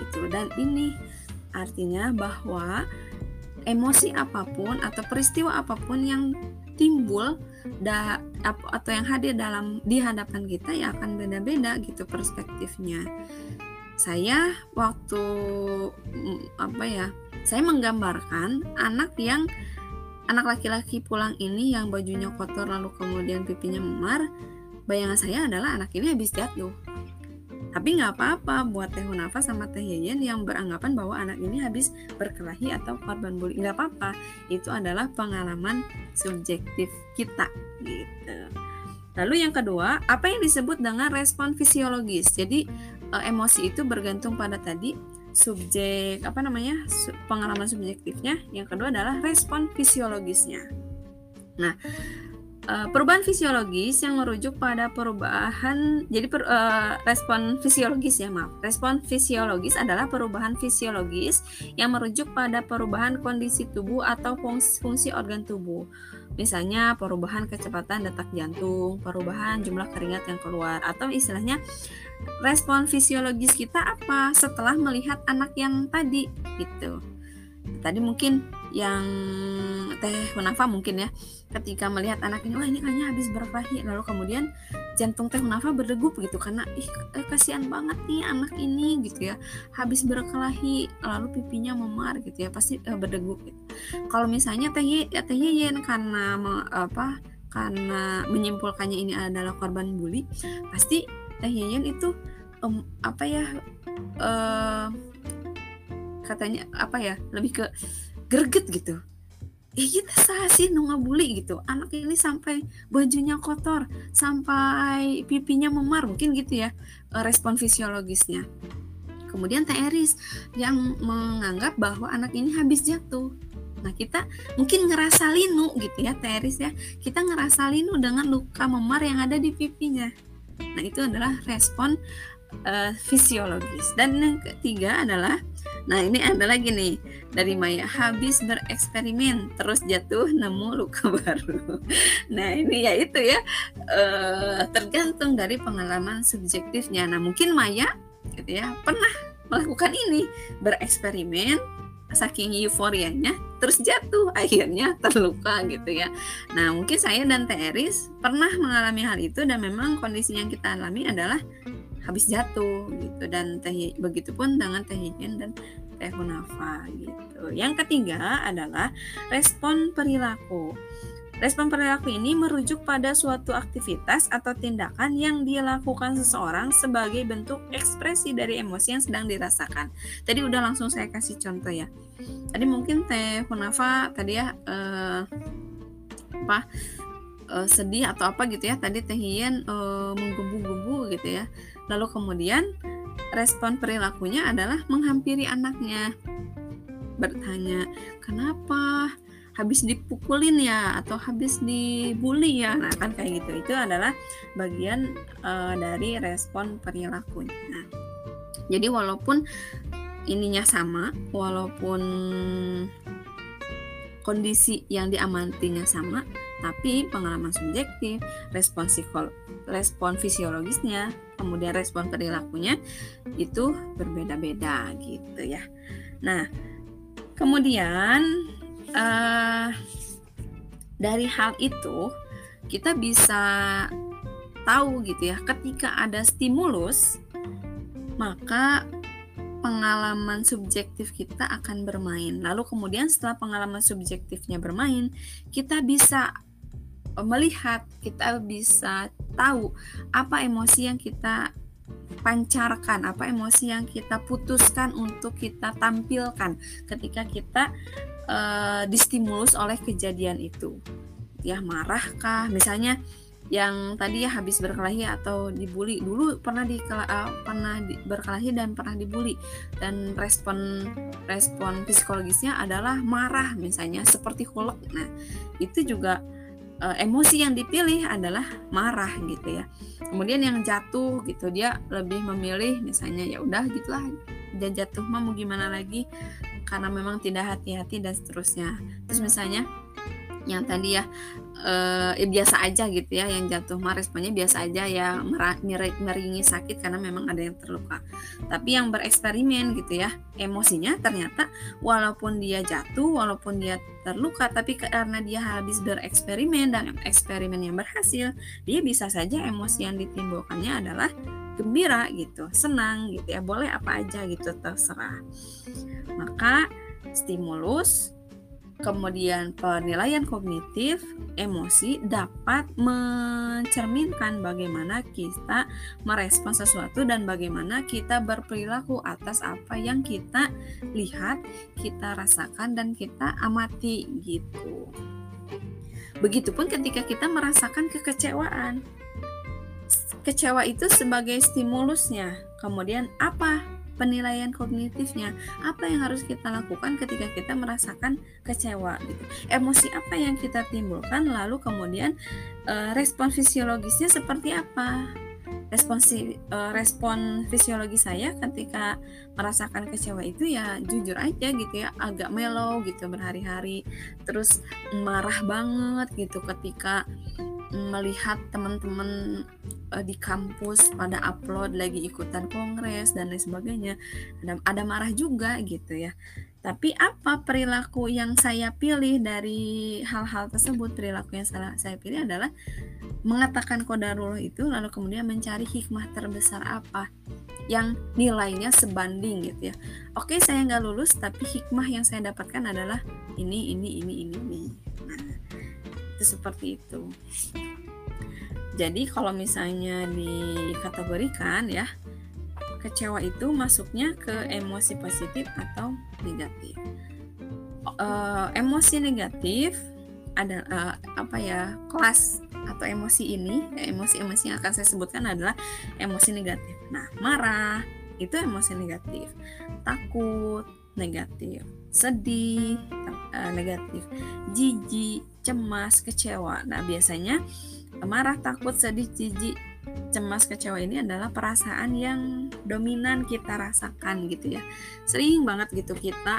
[SPEAKER 1] itu dan ini artinya bahwa emosi apa pun atau peristiwa apa pun yang timbul da, atau yang hadir dalam di hadapan kita ya akan beda-beda gitu perspektifnya. Saya waktu mm, apa ya? Saya menggambarkan anak yang anak laki-laki pulang ini yang bajunya kotor lalu kemudian pipinya memar. Bayangan saya adalah anak ini habis jatuh tapi nggak apa-apa buat Teh Hunafa sama Teh Yeyen yang beranggapan bahwa anak ini habis berkelahi atau korban bully. Nggak apa-apa, itu adalah pengalaman subjektif kita gitu. Lalu yang kedua, apa yang disebut dengan respon fisiologis? Jadi e, emosi itu bergantung pada tadi subjek apa namanya pengalaman subjektifnya. Yang kedua adalah respon fisiologisnya. Nah, uh, perubahan fisiologis yang merujuk pada perubahan jadi per, uh, respon fisiologis ya maaf. Respon fisiologis adalah perubahan fisiologis yang merujuk pada perubahan kondisi tubuh atau fungsi, fungsi organ tubuh. Misalnya perubahan kecepatan detak jantung perubahan jumlah keringat yang keluar atau istilahnya respon fisiologis kita apa setelah melihat anak yang tadi gitu. Tadi mungkin yang Teh Hunafa mungkin ya ketika melihat anak ini wah ini kayaknya habis berkelahi lalu kemudian jantung Teh Hunafa berdegup gitu karena ih eh, kasihan banget nih anak ini gitu ya habis berkelahi lalu pipinya memar gitu ya pasti eh, berdegup gitu. kalau misalnya Teh ya Teh Yen karena me, apa karena menyimpulkannya ini adalah korban bully pasti Teh Yen itu um, apa ya uh, katanya apa ya lebih ke greget gitu eh kita sah sih bully gitu anak ini sampai bajunya kotor sampai pipinya memar mungkin gitu ya eh, respon fisiologisnya kemudian Teh Eris yang menganggap bahwa anak ini habis jatuh Nah kita mungkin ngerasa linu gitu ya Teris ya. Kita ngerasa linu dengan luka memar yang ada di pipinya. Nah itu adalah respon uh, fisiologis. Dan yang ketiga adalah, nah ini adalah gini dari Maya habis bereksperimen terus jatuh nemu luka [LAUGHS] baru. Nah ini ya itu ya uh, tergantung dari pengalaman subjektifnya. Nah mungkin Maya gitu ya pernah melakukan ini bereksperimen saking euforianya terus jatuh [LAUGHS] akhirnya terluka gitu ya nah mungkin saya dan Teris pernah mengalami hal itu dan memang kondisi yang kita alami adalah habis jatuh gitu dan teh begitupun dengan teh hijin dan teh hunafa gitu yang ketiga adalah respon perilaku Respon perilaku ini merujuk pada suatu aktivitas atau tindakan yang dilakukan seseorang sebagai bentuk ekspresi dari emosi yang sedang dirasakan. Tadi udah langsung saya kasih contoh ya. Tadi mungkin Teh Hunafa tadi ya eh, apa eh, sedih atau apa gitu ya. Tadi Teh Hien eh, menggebu-gebu gitu ya. Lalu kemudian respon perilakunya adalah menghampiri anaknya. Bertanya, "Kenapa?" habis dipukulin ya? Atau habis dibully ya? Nah kan kayak gitu. Itu adalah bagian uh, dari respon perilakunya. Nah, jadi walaupun ininya sama walaupun kondisi yang diamantinya sama tapi pengalaman subjektif respon psikol respon fisiologisnya kemudian respon perilakunya itu berbeda-beda gitu ya. Nah kemudian uh, dari hal itu kita bisa tahu gitu ya ketika ada stimulus maka pengalaman subjektif kita akan bermain. Lalu kemudian setelah pengalaman subjektifnya bermain kita bisa melihat kita bisa tahu apa emosi yang kita pancarkan apa emosi yang kita putuskan untuk kita tampilkan ketika kita uh, distimulus oleh kejadian itu. Ya marahkah misalnya yang tadi ya habis berkelahi atau dibully. Dulu pernah di uh, pernah di, berkelahi dan pernah dibully. Dan respon respon psikologisnya adalah marah misalnya seperti hulek nah itu juga emosi yang dipilih adalah marah gitu ya. Kemudian yang jatuh gitu dia lebih memilih misalnya ya udah gitulah dan jatuh mau gimana lagi? Karena memang tidak hati-hati dan seterusnya. Terus misalnya yang tadi ya eh, ya biasa aja gitu ya yang jatuh mah responnya biasa aja ya meringi sakit karena memang ada yang terluka tapi yang bereksperimen gitu ya emosinya ternyata walaupun dia jatuh walaupun dia terluka tapi karena dia habis bereksperimen dan eksperimen yang berhasil dia bisa saja emosi yang ditimbulkannya adalah gembira gitu, senang gitu ya, boleh apa aja gitu terserah. Maka stimulus kemudian penilaian kognitif, emosi dapat mencerminkan bagaimana kita merespon sesuatu dan bagaimana kita berperilaku atas apa yang kita lihat, kita rasakan dan kita amati gitu. Begitupun ketika kita merasakan kekecewaan kecewa itu sebagai stimulusnya. Kemudian apa penilaian kognitifnya? Apa yang harus kita lakukan ketika kita merasakan kecewa gitu. Emosi apa yang kita timbulkan lalu kemudian e, respon fisiologisnya seperti apa? Respon e, respon fisiologi saya ketika merasakan kecewa itu ya jujur aja gitu ya, agak mellow gitu berhari-hari. Terus marah banget gitu ketika melihat teman-teman uh, di kampus pada upload lagi ikutan kongres dan lain sebagainya ada ada marah juga gitu ya tapi apa perilaku yang saya pilih dari hal-hal tersebut? Perilaku yang saya, saya pilih adalah mengatakan kodarullah itu lalu kemudian mencari hikmah terbesar apa yang nilainya sebanding gitu ya. Oke saya nggak lulus tapi hikmah yang saya dapatkan adalah ini ini ini ini ini. Nah, itu seperti itu. Jadi kalau misalnya dikategorikan ya kecewa itu masuknya ke emosi positif atau negatif. Uh, emosi negatif ada uh, apa ya kelas atau emosi ini emosi-emosi yang akan saya sebutkan adalah emosi negatif. Nah marah itu emosi negatif takut negatif sedih uh, negatif jijik cemas kecewa. Nah biasanya marah takut sedih jijik cemas kecewa ini adalah perasaan yang dominan kita rasakan gitu ya. Sering banget gitu kita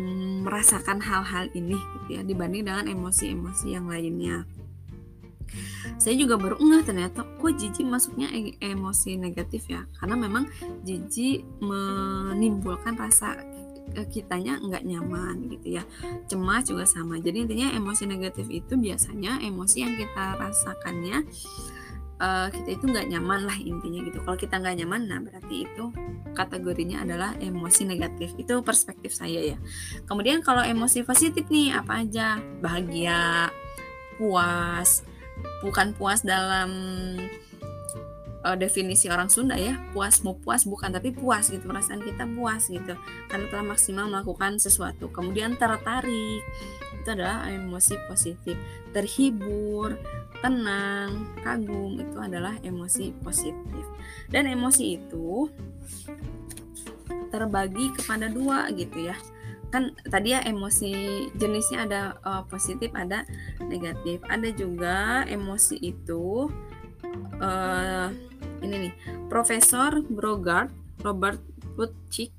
[SPEAKER 1] mm, merasakan hal-hal ini gitu ya dibanding dengan emosi-emosi yang lainnya. Saya juga baru enggak ternyata kok jijik masuknya e emosi negatif ya? Karena memang jijik menimbulkan rasa kitanya nggak nyaman gitu ya. Cemas juga sama. Jadi intinya emosi negatif itu biasanya emosi yang kita rasakannya uh, kita itu nggak nyaman lah intinya gitu. Kalau kita nggak nyaman nah berarti itu kategorinya adalah emosi negatif. Itu perspektif saya ya. Kemudian kalau emosi positif nih apa aja? Bahagia puas bukan puas dalam uh, definisi orang Sunda ya. Puas mau puas bukan tapi puas gitu. Perasaan kita puas gitu. Karena telah maksimal melakukan sesuatu. Kemudian tertarik. Itu adalah emosi positif. Terhibur tenang kagum itu adalah emosi positif. Dan emosi itu terbagi kepada dua gitu ya. Kan tadi ya emosi jenisnya ada uh, positif ada negatif. Ada juga emosi itu uh, ini nih Profesor Brogard Robert Plutchik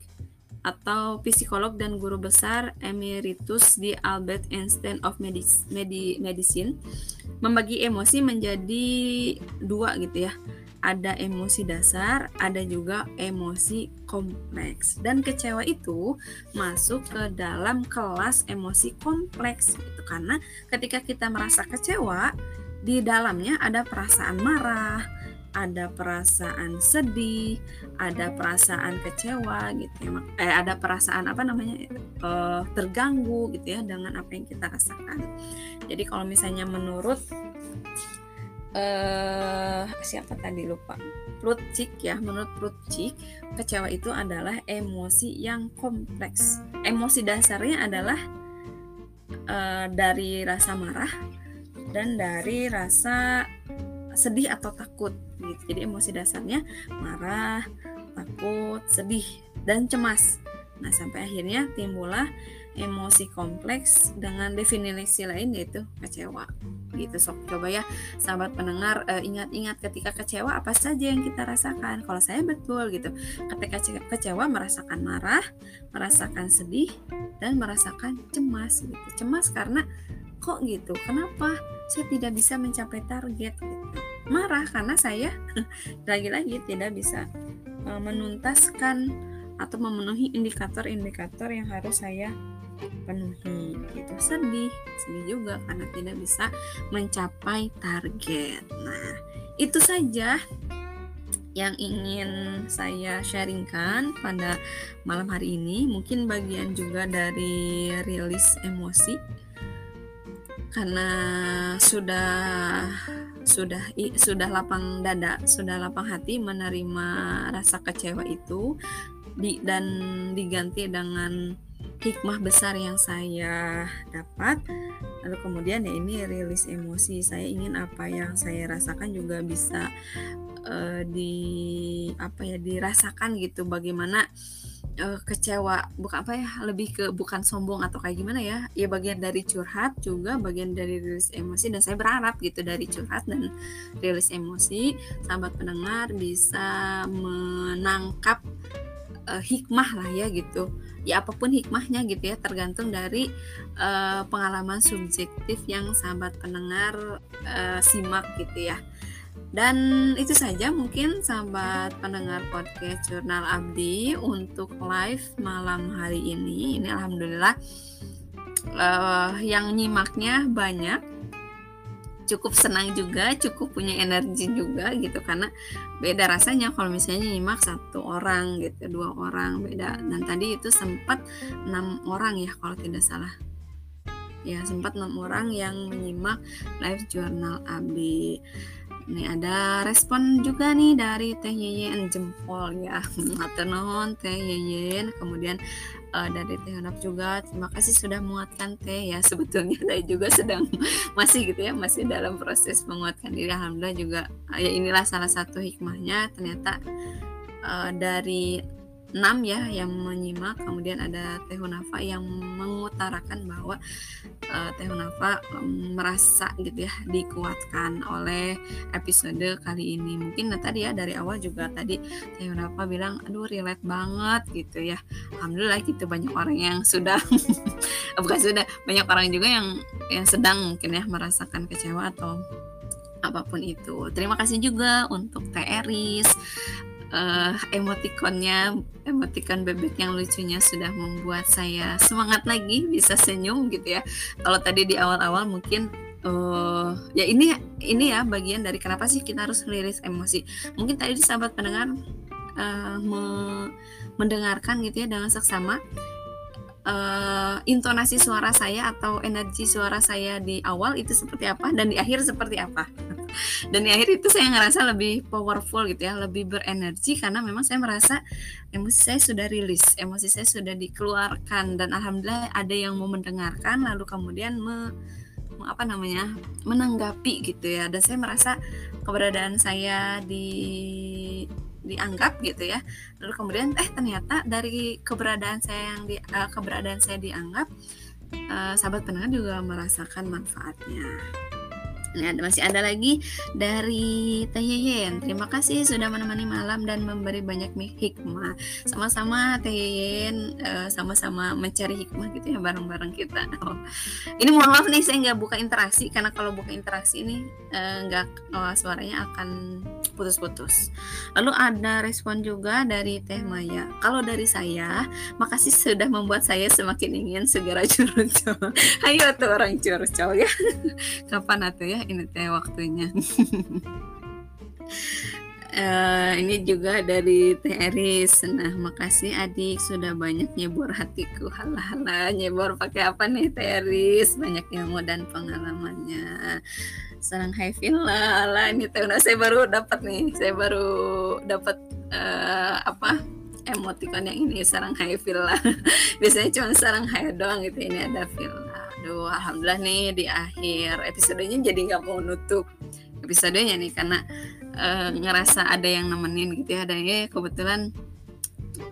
[SPEAKER 1] atau psikolog dan guru besar emeritus di Albert Einstein of Medicine membagi emosi menjadi dua gitu ya ada emosi dasar, ada juga emosi kompleks. Dan kecewa itu masuk ke dalam kelas emosi kompleks gitu karena ketika kita merasa kecewa, di dalamnya ada perasaan marah, ada perasaan sedih, ada perasaan kecewa gitu ya. Eh ada perasaan apa namanya? Uh, terganggu gitu ya dengan apa yang kita rasakan. Jadi kalau misalnya menurut uh, siapa tadi lupa Plutchik ya menurut Plutchik kecewa itu adalah emosi yang kompleks emosi dasarnya adalah uh, dari rasa marah dan dari rasa sedih atau takut gitu. Jadi emosi dasarnya marah takut sedih dan cemas. Nah sampai akhirnya timbullah emosi kompleks dengan definisi lain yaitu kecewa gitu. Sok coba ya sahabat pendengar eh, ingat-ingat ketika kecewa apa saja yang kita rasakan. Kalau saya betul gitu. Ketika kecewa merasakan marah merasakan sedih dan merasakan cemas gitu. Cemas karena kok gitu? Kenapa? Saya tidak bisa mencapai target gitu marah karena saya [LAUGHS] lagi-lagi tidak bisa uh, menuntaskan atau memenuhi indikator-indikator yang harus saya penuhi gitu. Sedih sedih juga karena tidak bisa mencapai target. Nah itu saja yang ingin saya sharingkan pada malam hari ini. Mungkin bagian juga dari rilis emosi karena sudah sudah sudah lapang dada sudah lapang hati menerima rasa kecewa itu di, dan diganti dengan hikmah besar yang saya dapat. Lalu kemudian ya ini rilis emosi. Saya ingin apa yang saya rasakan juga bisa uh, di apa ya dirasakan gitu. Bagaimana uh, kecewa bukan apa ya lebih ke bukan sombong atau kayak gimana ya. Ya bagian dari curhat juga bagian dari rilis emosi dan saya berharap gitu dari curhat dan rilis emosi sahabat pendengar bisa menangkap uh, hikmah lah ya gitu. Ya apa pun hikmahnya gitu ya tergantung dari uh, pengalaman subjektif yang sahabat pendengar uh, simak gitu ya dan itu saja mungkin sahabat pendengar podcast Jurnal Abdi untuk live malam hari ini. Ini alhamdulillah uh, yang nyimaknya banyak cukup senang juga, cukup punya energi juga gitu karena beda rasanya kalau misalnya nyimak satu orang gitu, dua orang beda. Dan tadi itu sempat enam orang ya kalau tidak salah. Ya sempat enam orang yang menyimak live jurnal Abi. Nih ada respon juga nih dari Teh Yeyen jempol ya. [LAUGHS] Matur nuhun Teh Yeyen. Kemudian uh, dari Teh Hanap juga terima kasih sudah menguatkan Teh ya. Sebetulnya [LAUGHS] saya juga sedang [LAUGHS] masih gitu ya, masih dalam proses menguatkan diri. Alhamdulillah juga uh, ya inilah salah satu hikmahnya ternyata uh, dari enam ya yang menyimak. Kemudian ada Teh Hunafa yang mengutarakan bahwa uh, Teh Hunafa um, merasa gitu ya dikuatkan oleh episode kali ini. Mungkin nah, tadi ya dari awal juga tadi Teh Hunafa bilang aduh relate banget gitu ya. Alhamdulillah gitu banyak orang yang sudah [LAUGHS] bukan sudah banyak orang juga yang yang sedang mungkin ya merasakan kecewa atau apa pun itu. Terima kasih juga untuk Teh uh, emotikonnya emotikon bebek yang lucunya sudah membuat saya semangat lagi bisa senyum gitu ya. Kalau tadi di awal-awal mungkin uh, ya ini ini ya bagian dari kenapa sih kita harus rilis emosi. Mungkin tadi di sahabat pendengar uh, me mendengarkan gitu ya dengan seksama uh, intonasi suara saya atau energi suara saya di awal itu seperti apa dan di akhir seperti apa. [LAUGHS] Dan di akhir itu saya ngerasa lebih powerful gitu ya lebih berenergi karena memang saya merasa emosi saya sudah rilis emosi saya sudah dikeluarkan dan alhamdulillah ada yang mau mendengarkan lalu kemudian me, apa namanya menanggapi gitu ya. Dan saya merasa keberadaan saya di dianggap gitu ya. Lalu kemudian eh ternyata dari keberadaan saya yang di uh, keberadaan saya dianggap uh, sahabat pendengar juga merasakan manfaatnya Nah, masih ada lagi dari Teh Yeyen. Terima kasih sudah menemani malam dan memberi banyak hikmah. Sama-sama Teh Yeyen uh, sama-sama mencari hikmah gitu ya bareng-bareng kita. Oh. Ini mohon maaf nih saya nggak buka interaksi karena kalau buka interaksi ini uh, nggak uh, suaranya akan putus-putus. Lalu ada respon juga dari Teh Maya. Kalau dari saya, makasih sudah membuat saya semakin ingin segera [LAUGHS] curcol. Ayo tuh orang curcol ya. Kapan atuh ya ini teh waktunya. Uh, [LAUGHS] ini juga dari Teh Eris. Nah, makasih adik sudah banyak nyebor hatiku. Halah-halah, nyebor pakai apa nih Teh Eris? Banyak ilmu dan pengalamannya sarang Hai Villa lah ini teh saya baru dapat nih saya baru dapat uh, apa emoticon yang ini sarang Hai Villa [LAUGHS] biasanya cuma sarang Hai doang gitu ini ada Villa aduh alhamdulillah nih di akhir episodenya jadi nggak mau nutup episodenya nih karena uh, ngerasa ada yang nemenin gitu ya. Dan ya kebetulan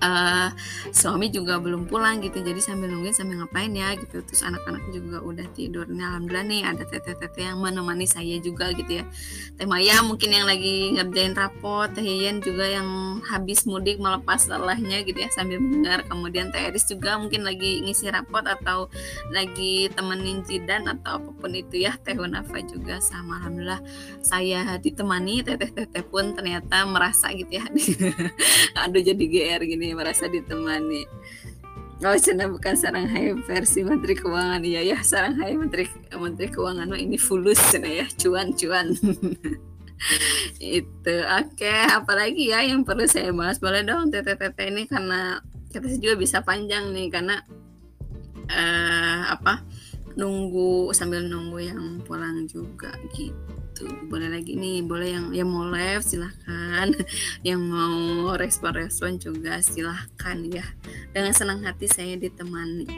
[SPEAKER 1] uh, suami juga belum pulang gitu jadi sambil nungguin sambil ngapain ya gitu. Terus anak-anak juga udah tidur. Nah, alhamdulillah nih ada tete-tete yang menemani saya juga gitu ya. Teh Maya mungkin yang lagi ngerjain rapot teh Yen juga yang habis mudik melepas lelahnya gitu ya sambil mendengar. Kemudian teh Eris juga mungkin lagi ngisi rapot atau lagi temenin Jidan atau apa pun itu ya. Teh Nafa juga sama alhamdulillah saya ditemani. Teteh-teteh pun ternyata merasa gitu ya. [LAUGHS] Aduh jadi GR gitu ini merasa ditemani. Oh, cina bukan sarang hai versi Menteri Keuangan. Iya ya sarang hai Menteri Menteri Keuangan mah ini fulus cina ya. Cuan cuan. [LAUGHS] Itu oke. Okay. apalagi ya yang perlu saya bahas. Boleh dong tete ini karena kita juga bisa panjang nih. Karena uh, apa? Nunggu sambil nunggu yang pulang juga gitu gitu. Boleh lagi nih boleh yang yang mau live silahkan. [LAUGHS] Yang mau respon-respon juga silahkan ya. Dengan senang hati saya ditemani.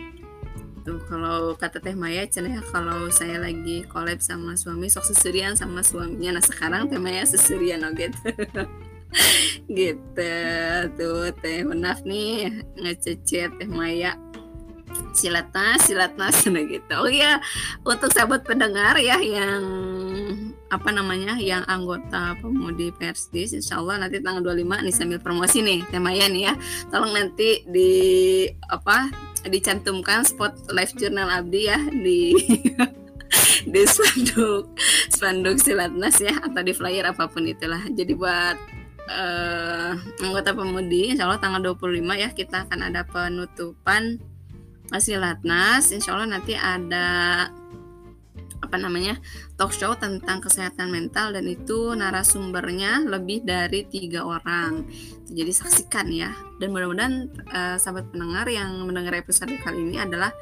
[SPEAKER 1] Tuh kalau kata Teh Maya cenah ya kalau saya lagi collab sama suami sok seserian sama suaminya. Nah sekarang Teh Maya seserian oke gitu. [LAUGHS] Gitu. Tuh Teh Menaf nih ngececet Teh Maya. Silatnas silatnas [LAUGHS] nah gitu. Oh ya untuk sahabat pendengar ya yang apa namanya yang anggota pemudi Persdis Insya Allah nanti tanggal 25 nih sambil promosi nih temanya nih ya. Tolong nanti di apa dicantumkan spot live journal Abdi ya di [LAUGHS] di spanduk spanduk silatnas ya atau di flyer apa pun itulah. Jadi buat uh, anggota pemudi Insya Allah tanggal 25 ya kita akan ada penutupan silatnas. Insya Allah nanti ada apa namanya talk show tentang kesehatan mental dan itu narasumbernya lebih dari tiga orang. Jadi saksikan ya. Dan mudah-mudahan uh, sahabat pendengar yang mendengar episode kali ini adalah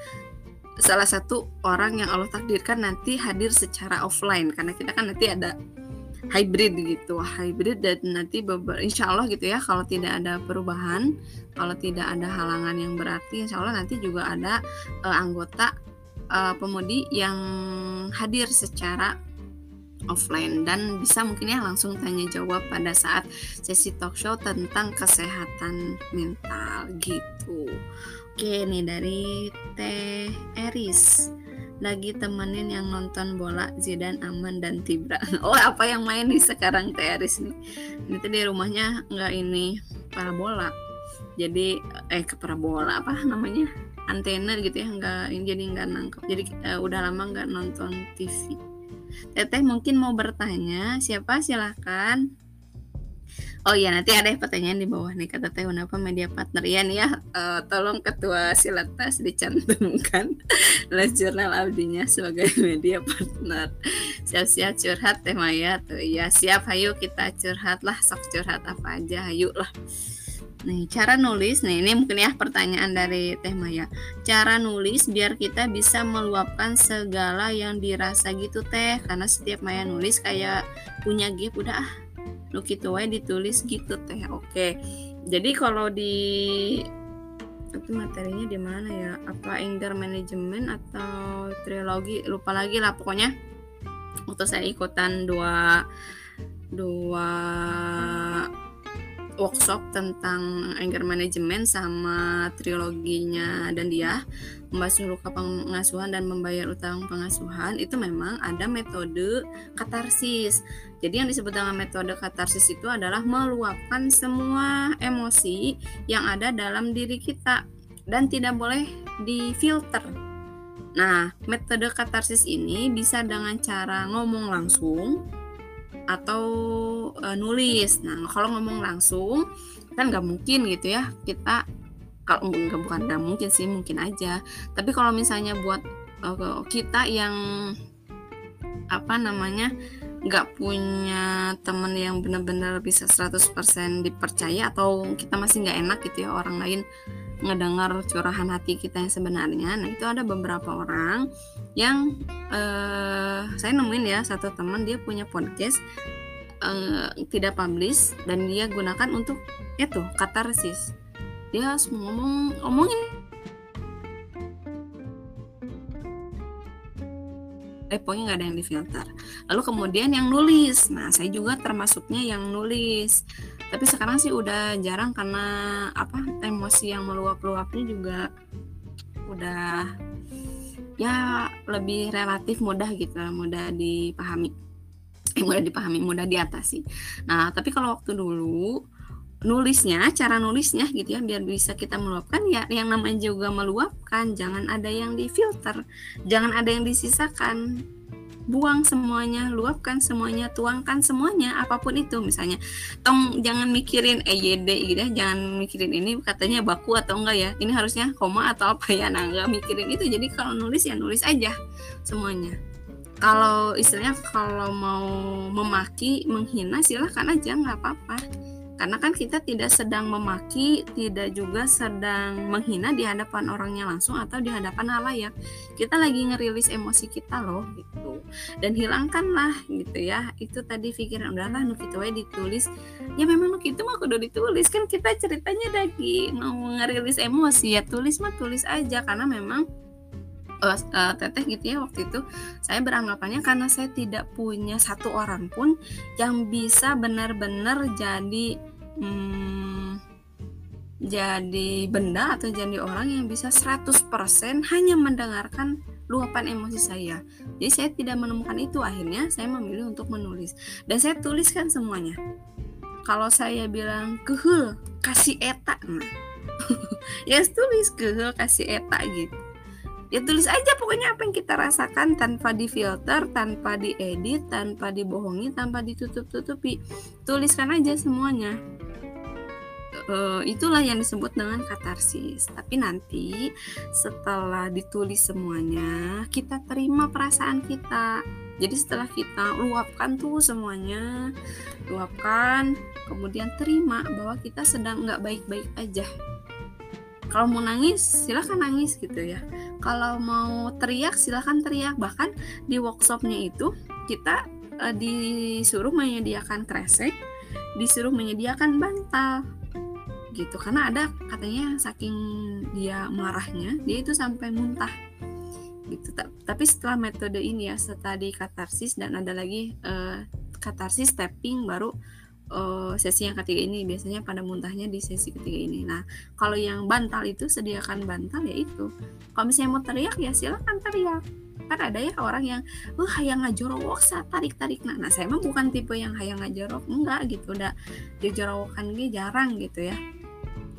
[SPEAKER 1] salah satu orang yang Allah takdirkan nanti hadir secara offline. Karena kita kan nanti ada hybrid gitu. Hybrid dan nanti beber, insya Allah gitu ya kalau tidak ada perubahan kalau tidak ada halangan yang berarti insya Allah nanti juga ada uh, anggota uh, pemudi yang hadir secara offline dan bisa mungkin ya langsung tanya jawab pada saat sesi talk show tentang kesehatan mental gitu. Oke nih dari Teh Eris. Lagi temenin yang nonton bola Zidan Aman dan Tibra. [LAUGHS] Oh apa yang main nih sekarang Teh Eris nih? Ini di rumahnya nggak ini parabola. Jadi eh ke parabola apa namanya antena gitu ya nggak jadi nggak nangkep. Jadi uh, udah lama nggak nonton TV Teteh mungkin mau bertanya siapa? Silahkan Oh iya nanti ada pertanyaan di bawah nih kata Teh apa media partner? Ya nih ya uh, tolong ketua silatas dicantumkan [LAUGHS] les jurnal abdinya sebagai [LAUGHS] media partner. Siap-siap curhat Teh Maya tuh. Ya siap ayo kita curhat lah sok curhat apa aja ayo lah Nih, cara nulis, nih ini mungkin ya pertanyaan dari Teh Maya. Cara nulis biar kita bisa meluapkan segala yang dirasa gitu Teh, karena setiap Maya nulis kayak punya gift udah ah, lu gitu wae ditulis gitu Teh. Oke. Jadi kalau di itu materinya di mana ya? Apa anger management atau trilogi? Lupa lagi lah pokoknya. Waktu saya ikutan dua dua workshop tentang anger management sama triloginya dan dia membahas luka pengasuhan dan membayar utang pengasuhan itu memang ada metode katarsis. Jadi yang disebut dengan metode katarsis itu adalah meluapkan semua emosi yang ada dalam diri kita dan tidak boleh difilter. Nah, metode katarsis ini bisa dengan cara ngomong langsung atau e, nulis. Nah, kalau ngomong langsung kan nggak mungkin gitu ya kita kalau nggak bukan nggak mungkin sih mungkin aja. Tapi kalau misalnya buat e, kita yang apa namanya nggak punya temen yang benar-benar bisa 100% dipercaya atau kita masih nggak enak gitu ya orang lain ngedengar curahan hati kita yang sebenarnya. Nah itu ada beberapa orang yang uh, saya nemuin ya satu teman dia punya podcast uh, tidak publish dan dia gunakan untuk itu katarsis. Dia ngomong ngomongin eh pokoknya nggak ada yang difilter lalu kemudian yang nulis nah saya juga termasuknya yang nulis tapi sekarang sih udah jarang karena apa emosi yang meluap-luapnya juga udah ya lebih relatif mudah gitu mudah dipahami. Mudah dipahami mudah diatasi. Nah tapi kalau waktu dulu nulisnya cara nulisnya gitu ya biar bisa kita meluapkan ya yang namanya juga meluapkan jangan ada yang difilter jangan ada yang disisakan buang semuanya luapkan semuanya tuangkan semuanya apa pun itu. Misalnya tong jangan mikirin EYD gitu ya jangan mikirin ini katanya baku atau enggak ya. Ini harusnya koma atau apa ya? Nah enggak mikirin itu. Jadi kalau nulis ya nulis aja semuanya. Kalau istilahnya kalau mau memaki menghina silahkan aja nggak apa-apa karena kan kita tidak sedang memaki, tidak juga sedang menghina di hadapan orangnya langsung atau di hadapan halayak. Kita lagi ngerilis emosi kita loh gitu. Dan hilangkanlah gitu ya. Itu tadi pikiran udahlah nuk itu ditulis. Ya memang nuk itu mah udah ditulis kan kita ceritanya lagi mau ngerilis emosi ya tulis mah tulis aja karena memang uh, uh, teteh gitu ya waktu itu saya beranggapannya karena saya tidak punya satu orang pun yang bisa benar-benar jadi hmm, jadi benda atau jadi orang yang bisa 100% hanya mendengarkan luapan emosi saya. Jadi saya tidak menemukan itu akhirnya saya memilih untuk menulis dan saya tuliskan semuanya. Kalau saya bilang kehul kasih eta nah. [LAUGHS] ya tulis kehul kasih eta gitu ya tulis aja pokoknya apa yang kita rasakan tanpa difilter tanpa diedit tanpa dibohongi tanpa ditutup-tutupi. Tuliskan aja semuanya. Uh, itulah yang disebut dengan katarsis. Tapi nanti setelah ditulis semuanya kita terima perasaan kita. Jadi setelah kita luapkan tuh semuanya luapkan kemudian terima bahwa kita sedang nggak baik-baik aja kalau mau nangis silahkan nangis gitu ya. Kalau mau teriak silahkan teriak. Bahkan di workshopnya itu kita uh, disuruh menyediakan kresek disuruh menyediakan bantal gitu. Karena ada katanya saking dia marahnya dia itu sampai muntah gitu. Tapi setelah metode ini ya setelah di katarsis dan ada lagi uh, katarsis tapping baru uh, sesi yang ketiga ini biasanya pada muntahnya di sesi ketiga ini. Nah, kalau yang bantal itu sediakan bantal ya itu. Kalau misalnya mau teriak ya silakan teriak. Kan ada ya orang yang, uh hayang ngajorowok sa tarik tarik. Nah, nah saya mah bukan tipe yang hayang ngajorok enggak gitu. Udah dijorowokan gitu jarang gitu ya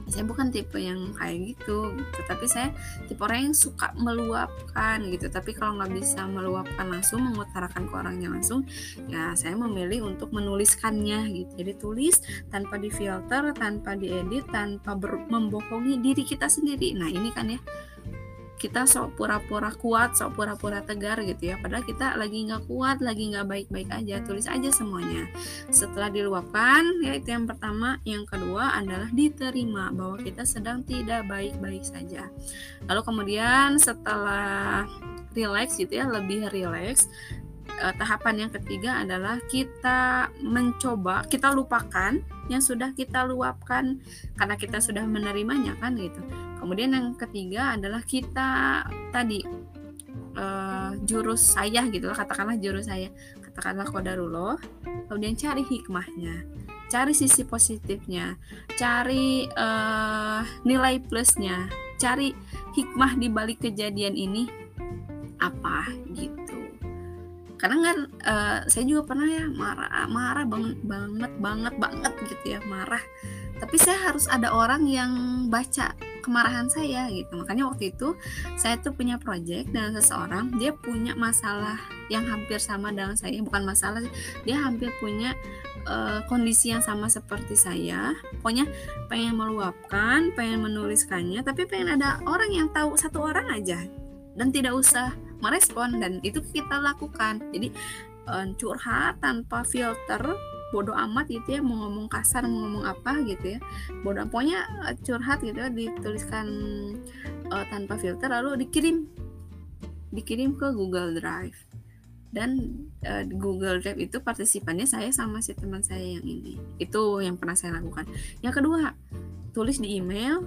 [SPEAKER 1] saya bukan tipe yang kayak gitu gitu. Tapi saya tipe orang yang suka meluapkan gitu. Tapi kalau nggak bisa meluapkan langsung mengutarakan ke orangnya langsung ya saya memilih untuk menuliskannya gitu. Jadi tulis tanpa difilter tanpa diedit tanpa membohongi diri kita sendiri. Nah ini kan ya kita sok pura-pura kuat, sok pura-pura tegar gitu ya. Padahal kita lagi nggak kuat, lagi nggak baik-baik aja. Tulis aja semuanya. Setelah diluapkan, ya itu yang pertama. Yang kedua adalah diterima bahwa kita sedang tidak baik-baik saja. Lalu kemudian setelah relax gitu ya, lebih relax, eh, tahapan yang ketiga adalah kita mencoba kita lupakan yang sudah kita luapkan karena kita sudah menerimanya kan gitu. Kemudian yang ketiga adalah kita tadi uh, jurus saya gitu lah katakanlah jurus saya katakanlah kodarullah kemudian cari hikmahnya cari sisi positifnya cari uh, nilai plusnya cari hikmah di balik kejadian ini karena kan uh, saya juga pernah ya marah marah banget banget banget banget gitu ya marah. Tapi saya harus ada orang yang baca kemarahan saya gitu. Makanya waktu itu saya tuh punya project dengan seseorang dia punya masalah yang hampir sama dengan saya. Bukan masalah dia hampir punya uh, kondisi yang sama seperti saya. Pokoknya pengen meluapkan pengen menuliskannya tapi pengen ada orang yang tahu satu orang aja. Dan tidak usah merespon dan itu kita lakukan. Jadi uh, curhat tanpa filter bodoh amat gitu ya mau ngomong kasar mau ngomong apa gitu ya. Bodoh pokoknya eh, curhat gitu ya dituliskan uh, tanpa filter lalu dikirim. Dikirim ke Google Drive. Dan uh, Google Drive itu partisipannya saya sama si teman saya yang ini. Itu yang pernah saya lakukan. Yang kedua tulis di email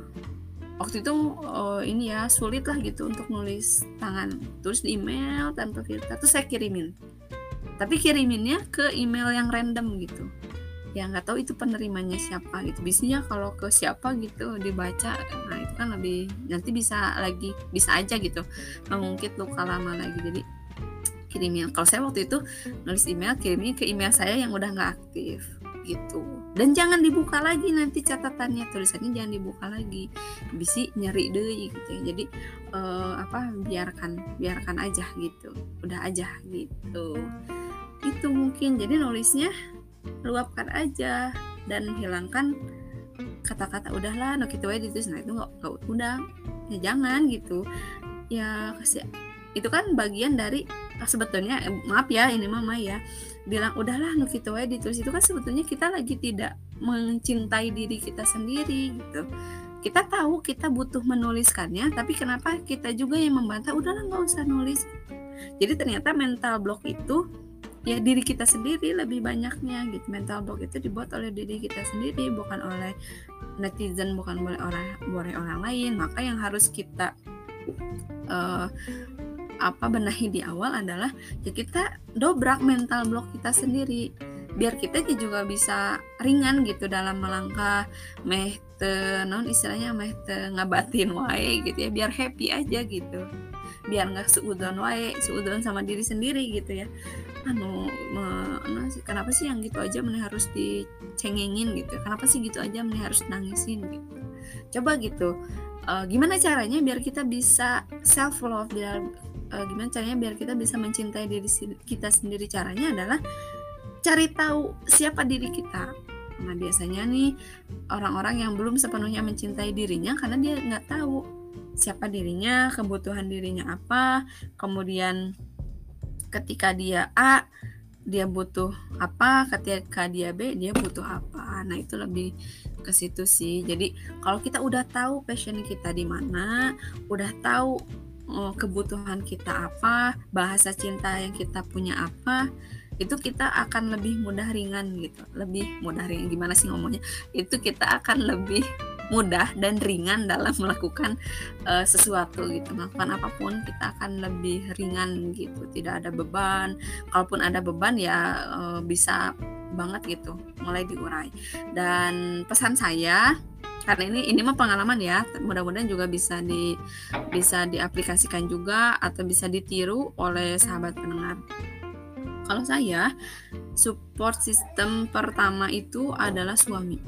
[SPEAKER 1] waktu itu uh, ini ya sulit lah gitu untuk nulis tangan. Tulis di email tanpa filter terus saya kirimin. Tapi kiriminnya ke email yang random gitu. Ya nggak tahu itu penerimanya siapa gitu. Biasanya kalau ke siapa gitu dibaca nah itu kan lebih nanti bisa lagi bisa aja gitu. Mengungkit luka lama lagi. Jadi kirimin. Kalau saya waktu itu nulis email kirimnya ke email saya yang udah nggak aktif gitu. Dan jangan dibuka lagi nanti catatannya tulisannya jangan dibuka lagi. Bisa nyeri deh gitu ya. Jadi uh, apa biarkan biarkan aja gitu. Udah aja gitu. Itu mungkin. Jadi nulisnya luapkan aja dan hilangkan kata-kata udahlah no gitu aja. Ditulis. Nah itu nggak udah ya jangan gitu. Ya kasih. Itu kan bagian dari sebetulnya eh, maaf ya ini mama ya bilang udahlah nu gitu aja ditulis. Itu kan sebetulnya kita lagi tidak mencintai diri kita sendiri gitu. Kita tahu kita butuh menuliskannya tapi kenapa kita juga yang membantah udahlah nggak usah nulis. Jadi ternyata mental block itu ya diri kita sendiri lebih banyaknya gitu. Mental block itu dibuat oleh diri kita sendiri bukan oleh netizen bukan oleh orang oleh orang lain. Maka yang harus kita uh, apa benahi di awal adalah ya kita dobrak mental block kita sendiri. Biar kita juga bisa ringan gitu dalam melangkah meh te non istilahnya meh te ngabatin [LAUGHS] wae gitu ya. Biar happy aja gitu. Biar nggak seudon wae seudon sama diri sendiri gitu ya. Anu anu kenapa sih yang gitu aja mana harus dicengengin gitu? Kenapa sih gitu aja mana harus nangisin gitu? Coba gitu uh, gimana caranya biar kita bisa self love biar uh, gimana caranya biar kita bisa mencintai diri kita sendiri? Caranya adalah cari tahu siapa diri kita. Nah biasanya nih orang-orang yang belum sepenuhnya mencintai dirinya karena dia nggak tahu siapa dirinya kebutuhan dirinya apa. Kemudian ketika dia A dia butuh apa. Ketika dia B dia butuh apa. Nah itu lebih ke situ sih. Jadi kalau kita udah tahu passion kita di mana udah tahu kebutuhan kita apa, bahasa cinta yang kita punya apa, itu kita akan lebih mudah ringan gitu. Lebih mudah ringan gimana sih ngomongnya? Itu kita akan lebih mudah dan ringan dalam melakukan uh, sesuatu gitu melakukan apa pun kita akan lebih ringan gitu tidak ada beban kalaupun ada beban ya uh, bisa banget gitu mulai diurai dan pesan saya karena ini ini mah pengalaman ya. Mudah-mudahan juga bisa di bisa diaplikasikan juga atau bisa ditiru oleh sahabat pendengar. Kalau saya support system pertama itu adalah suami.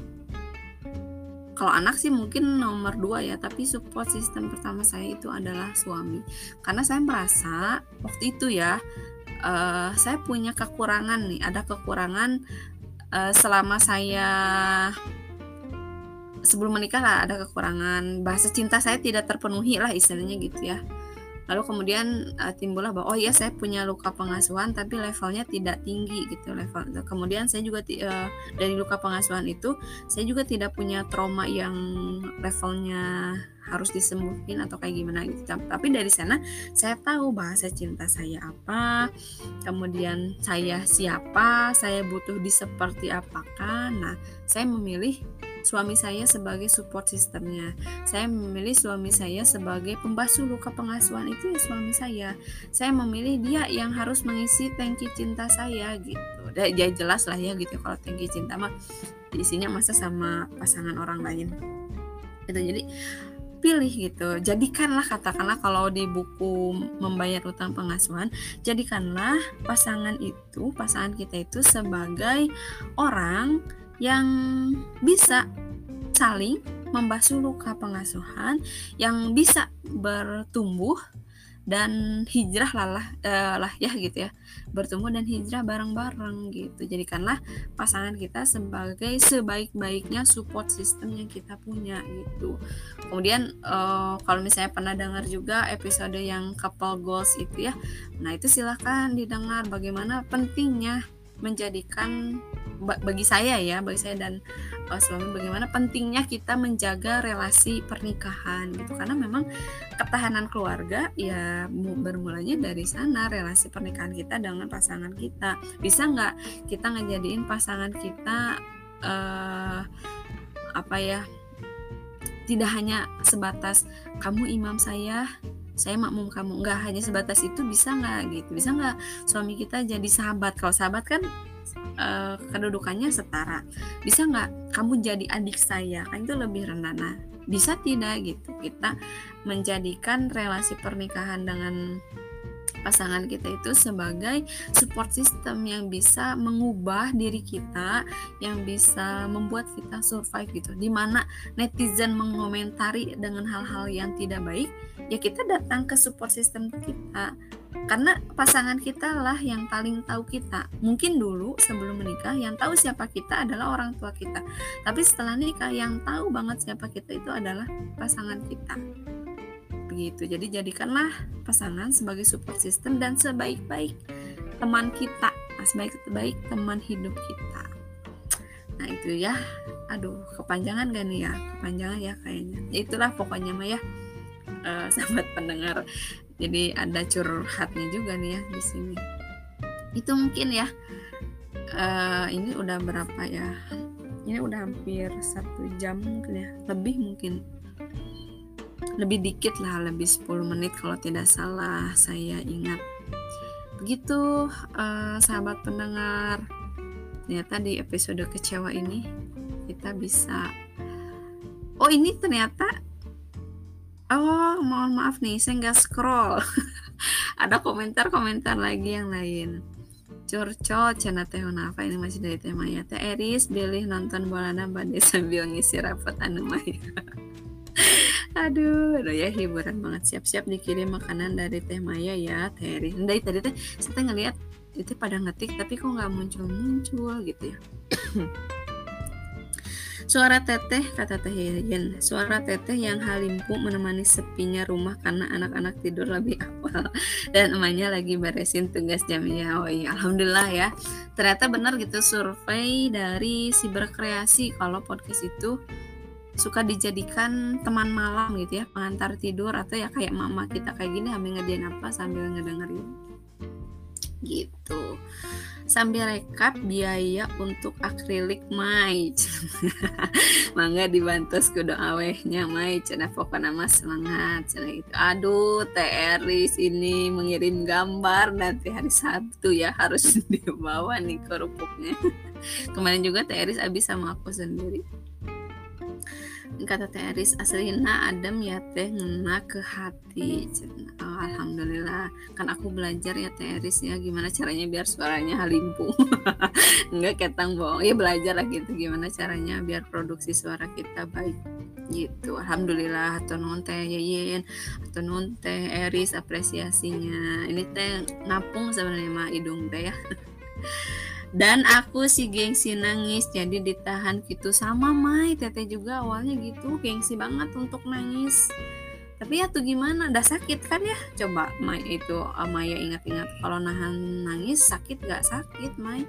[SPEAKER 1] Kalau anak sih mungkin nomor dua ya tapi support system pertama saya itu adalah suami. Karena saya merasa waktu itu ya uh, saya punya kekurangan nih. Ada kekurangan uh, selama saya sebelum menikah lah ada kekurangan. Bahasa cinta saya tidak terpenuhi lah istilahnya gitu ya. Lalu kemudian uh, timbullah bahwa oh ya saya punya luka pengasuhan tapi levelnya tidak tinggi gitu level. Kemudian saya juga uh, dari luka pengasuhan itu saya juga tidak punya trauma yang levelnya harus disembuhin atau kayak gimana gitu. Tapi dari sana saya tahu bahasa cinta saya apa kemudian saya siapa saya butuh di seperti apakah. Nah saya memilih suami saya sebagai support sistemnya. Saya memilih suami saya sebagai pembasuh luka pengasuhan itu ya suami saya. Saya memilih dia yang harus mengisi tangki cinta saya gitu. Ya jelas lah ya gitu kalau tangki cinta mah isinya masa sama pasangan orang lain. Itu jadi pilih gitu. Jadikanlah katakanlah kalau di buku membayar utang pengasuhan, jadikanlah pasangan itu, pasangan kita itu sebagai orang yang bisa saling membasuh luka pengasuhan yang bisa bertumbuh dan hijrah lah uh, lah ya gitu ya. Bertumbuh dan hijrah bareng-bareng gitu. Jadikanlah pasangan kita sebagai sebaik-baiknya support system yang kita punya gitu. Kemudian uh, kalau misalnya pernah dengar juga episode yang couple goals itu ya. Nah itu silahkan didengar bagaimana pentingnya menjadikan bagi saya ya bagi saya dan uh, suami bagaimana pentingnya kita menjaga relasi pernikahan gitu. Karena memang ketahanan keluarga ya bermulanya dari sana relasi pernikahan kita dengan pasangan kita. Bisa nggak kita ngejadiin pasangan kita uh, apa ya tidak hanya sebatas kamu imam saya saya makmum kamu nggak hanya sebatas itu bisa nggak? Gitu. Bisa nggak suami kita jadi sahabat? Kalau sahabat kan uh, kedudukannya setara. Bisa nggak kamu jadi adik saya? Kan itu lebih rendah. Nah bisa tidak gitu kita menjadikan relasi pernikahan dengan pasangan kita itu sebagai support system yang bisa mengubah diri kita yang bisa membuat kita survive gitu. Di mana netizen mengomentari dengan hal-hal yang tidak baik ya kita datang ke support system kita. Karena pasangan kita lah yang paling tahu kita. Mungkin dulu sebelum menikah yang tahu siapa kita adalah orang tua kita. Tapi setelah nikah yang tahu banget siapa kita itu adalah pasangan kita begitu jadi jadikanlah pasangan sebagai support system dan sebaik-baik teman kita. Nah, sebaik-baik teman hidup kita. Nah itu ya. Aduh kepanjangan gak nih ya? Kepanjangan ya kayaknya. Ya, itulah pokoknya mah ya uh, [LAUGHS] sahabat pendengar. Jadi ada curhatnya juga nih ya di sini. Itu mungkin ya. Uh, ini udah berapa ya? Ini udah hampir satu jam mungkin ya. Lebih mungkin lebih dikit lah lebih 10 menit kalau tidak salah saya ingat. Begitu uh, sahabat pendengar ternyata di episode kecewa ini kita bisa oh ini ternyata oh mohon maaf nih saya nggak scroll. [LAUGHS] Ada komentar-komentar lagi yang lain. Curcol cina teh apa ini masih dari tema ya teh Eris pilih nonton bola nambah sambil ngisi rapat anu maya [LAUGHS] aduh aduh ya hiburan banget siap-siap dikirim makanan dari Teh Maya ya Erin dari tadi teh saya ngeliat itu pada ngetik tapi kok nggak muncul-muncul gitu ya [CLEARS THROAT] Suara teteh, kata Teh Yen. Suara teteh yang halimpu menemani sepinya rumah karena anak-anak tidur lebih awal. Dan emaknya lagi beresin tugas jamnya. Oh iya, Alhamdulillah ya. Ternyata benar gitu survei dari si berkreasi kalau podcast itu suka dijadikan teman malam gitu ya pengantar tidur atau ya kayak mama kita kayak gini sambil ngerjain apa sambil ngedengerin. Gitu. Sambil rekap biaya untuk akrilik Mai [LAUGHS] mangga dibantu kudu awehnya Mai cina pokoknya mas semangat cina itu aduh Teris ini mengirim gambar nanti hari Sabtu ya harus [LAUGHS] dibawa nih kerupuknya [LAUGHS] kemarin juga Teris abis sama aku sendiri kata Teris aslina adem ya teh ngena ke hati. Oh, alhamdulillah. Kan aku belajar ya Teris ya. Gimana caranya biar suaranya halimpung [LAUGHS] enggak ketang bohong. Ya belajar lah gitu. Gimana caranya biar produksi suara kita baik? Gitu. Alhamdulillah. Atau non teh yeyen atau non teh Eris apresiasinya. Ini teh ngapung sebenarnya mah hidung teh ya [LAUGHS] dan aku si gengsi nangis jadi ditahan gitu. Sama Mai teteh juga awalnya gitu gengsi banget untuk nangis. Tapi ya tuh gimana udah sakit kan ya? Coba Mai itu uh, Maya ingat-ingat kalau nahan nangis sakit gak sakit Mai?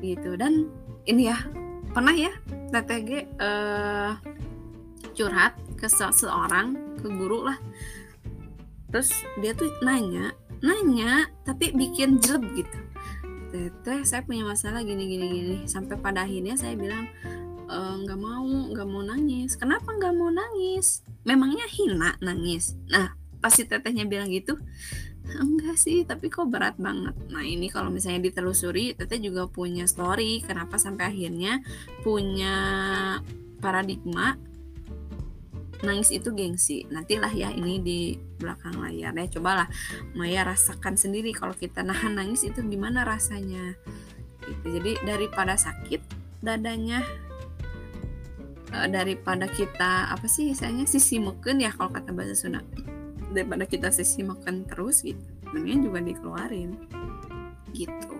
[SPEAKER 1] Gitu. Dan ini ya pernah ya teteh uh, curhat ke seseorang ke guru lah. Terus dia tuh nanya nanya tapi bikin jelek gitu teteh saya punya masalah gini gini gini. Sampai pada akhirnya saya bilang e, nggak e, mau nggak mau nangis. Kenapa nggak mau nangis? Memangnya hina nangis? Nah pasti tetehnya bilang gitu enggak sih tapi kok berat banget. Nah ini kalau misalnya ditelusuri teteh juga punya story kenapa sampai akhirnya punya paradigma nangis itu gengsi. Nantilah ya ini di belakang layar. Ya cobalah Maya rasakan sendiri kalau kita nahan nangis itu gimana rasanya. Gitu. Jadi daripada sakit dadanya uh, daripada kita apa sih misalnya sisi meken ya kalau kata bahasa Sunda. Daripada kita sisi meken terus gitu mendingan juga dikeluarin. Gitu.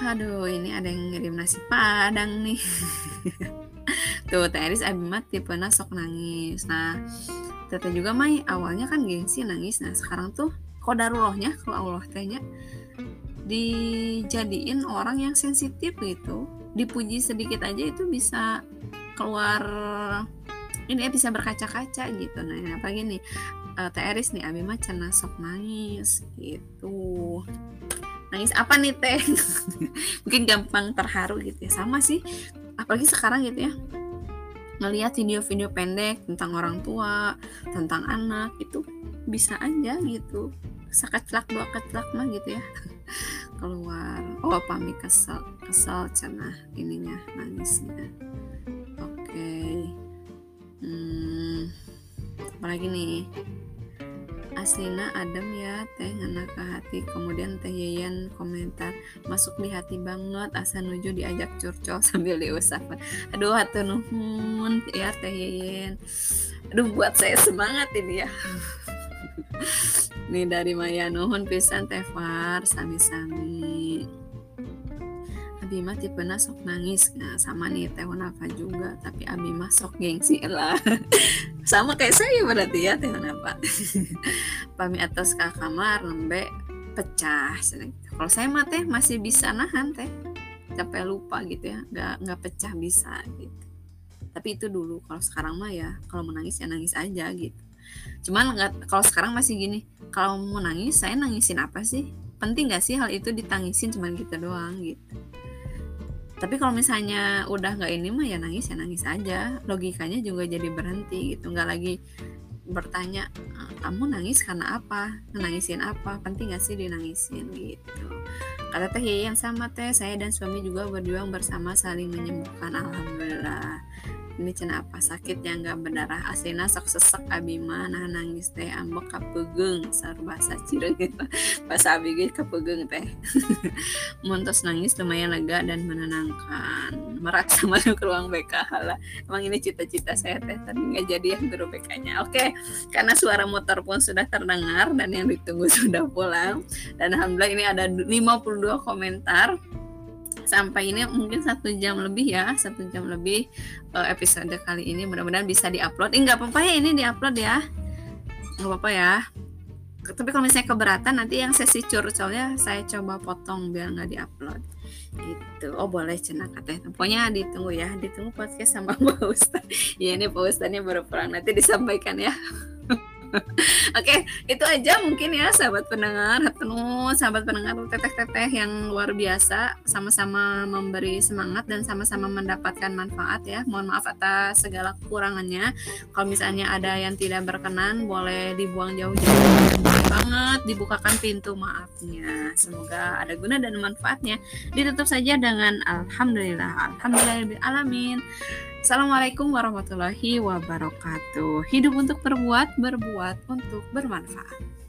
[SPEAKER 1] Aduh ini ada yang ngirim nasi padang nih [LAUGHS] tuh Teris Abimat tipe sok nangis. Nah Tete juga Mai awalnya kan gengsi nangis. Nah sekarang tuh kodarullahnya kalau Allah tanya dijadiin orang yang sensitif gitu. Dipuji sedikit aja itu bisa keluar ini bisa berkaca-kaca gitu. Nah apa gini uh, Teris nih Abi cina sok nangis gitu. Nangis apa nih teh? [LAUGHS] Mungkin gampang terharu gitu ya. Sama sih apalagi sekarang gitu ya. Ngelihat video-video pendek tentang orang tua tentang anak itu bisa aja gitu. Sakaclak dua keclak mah gitu ya. [LAUGHS] Keluar. Oh pami kesel kesel cenah ininya nangisnya. Oke. Okay. hmm, apalagi nih Aslina adem ya teh ngena ke hati. Kemudian teh Yeyan komentar masuk di hati banget asa nuju diajak curcol [LAUGHS] sambil diusahakan aduh hatu nuhun ya teh Yeyan aduh buat saya semangat ini ya. [LAUGHS] Nih dari Maya nuhun pisan teh Far sami-sami Abimah tipe sok nangis. Nah, sama nih Teh Nafa juga tapi Abimah sok gengsi lah. [LAUGHS] Sama kayak saya berarti ya Teh Nafa [LAUGHS] pami atas ke kamar lembek pecah kalau saya mah teh masih bisa nahan teh. Capek lupa gitu ya nggak nggak pecah bisa gitu. Tapi itu dulu kalau sekarang mah ya kalau menangis ya nangis aja gitu. Cuman nggak kalau sekarang masih gini kalau mau nangis saya nangisin apa sih? Penting nggak sih hal itu ditangisin cuman kita doang gitu tapi kalau misalnya udah nggak ini mah ya nangis ya nangis aja. Logikanya juga jadi berhenti gitu. Nggak lagi bertanya ah, kamu nangis karena apa? Nangisin apa? Penting gak sih dinangisin? Gitu kata teh yang sama teh. Saya dan suami juga berjuang bersama saling menyembuhkan alhamdulillah. Ini cina apa? Sakit yang gak berdarah aslinya sok sesek abima nah nangis teh. Ambek kapegeng sar bahasa cireng gitu. [LAUGHS] Bahasa abigi kapegeng teh. [LAUGHS] Montos nangis lumayan lega dan menenangkan. Merasa masuk [LAUGHS] ke ruang BK hala. Emang ini cita-cita saya teh. Tapi nggak jadi yang guru BK-nya oke karena suara motor pun sudah terdengar dan yang ditunggu sudah pulang. Dan alhamdulillah ini ada 52 komentar. Sampai ini mungkin satu jam lebih ya satu jam lebih uh, episode kali ini. Mudah-mudahan bisa diupload. Eh nggak apa-apa ya ini diupload ya. Nggak apa-apa ya. Tapi kalau misalnya keberatan nanti yang sesi curcolnya saya coba potong biar nggak diupload. Gitu. Oh boleh cina katanya. Pokoknya ditunggu ya. Ditunggu podcast sama Pak Ustad [LAUGHS] ya ini Pak Ustadnya baru pulang nanti disampaikan ya [LAUGHS] [LAUGHS] Oke, itu aja mungkin ya sahabat pendengar, penuh sahabat pendengar teteh-teteh yang luar biasa sama-sama memberi semangat dan sama-sama mendapatkan manfaat ya. Mohon maaf atas segala kekurangannya. Kalau misalnya ada yang tidak berkenan boleh dibuang jauh-jauh banget dibukakan pintu maafnya. Semoga ada guna dan manfaatnya. Ditutup saja dengan alhamdulillah. Alhamdulillah alamin. Assalamualaikum warahmatullahi wabarakatuh. Hidup untuk berbuat, berbuat untuk bermanfaat.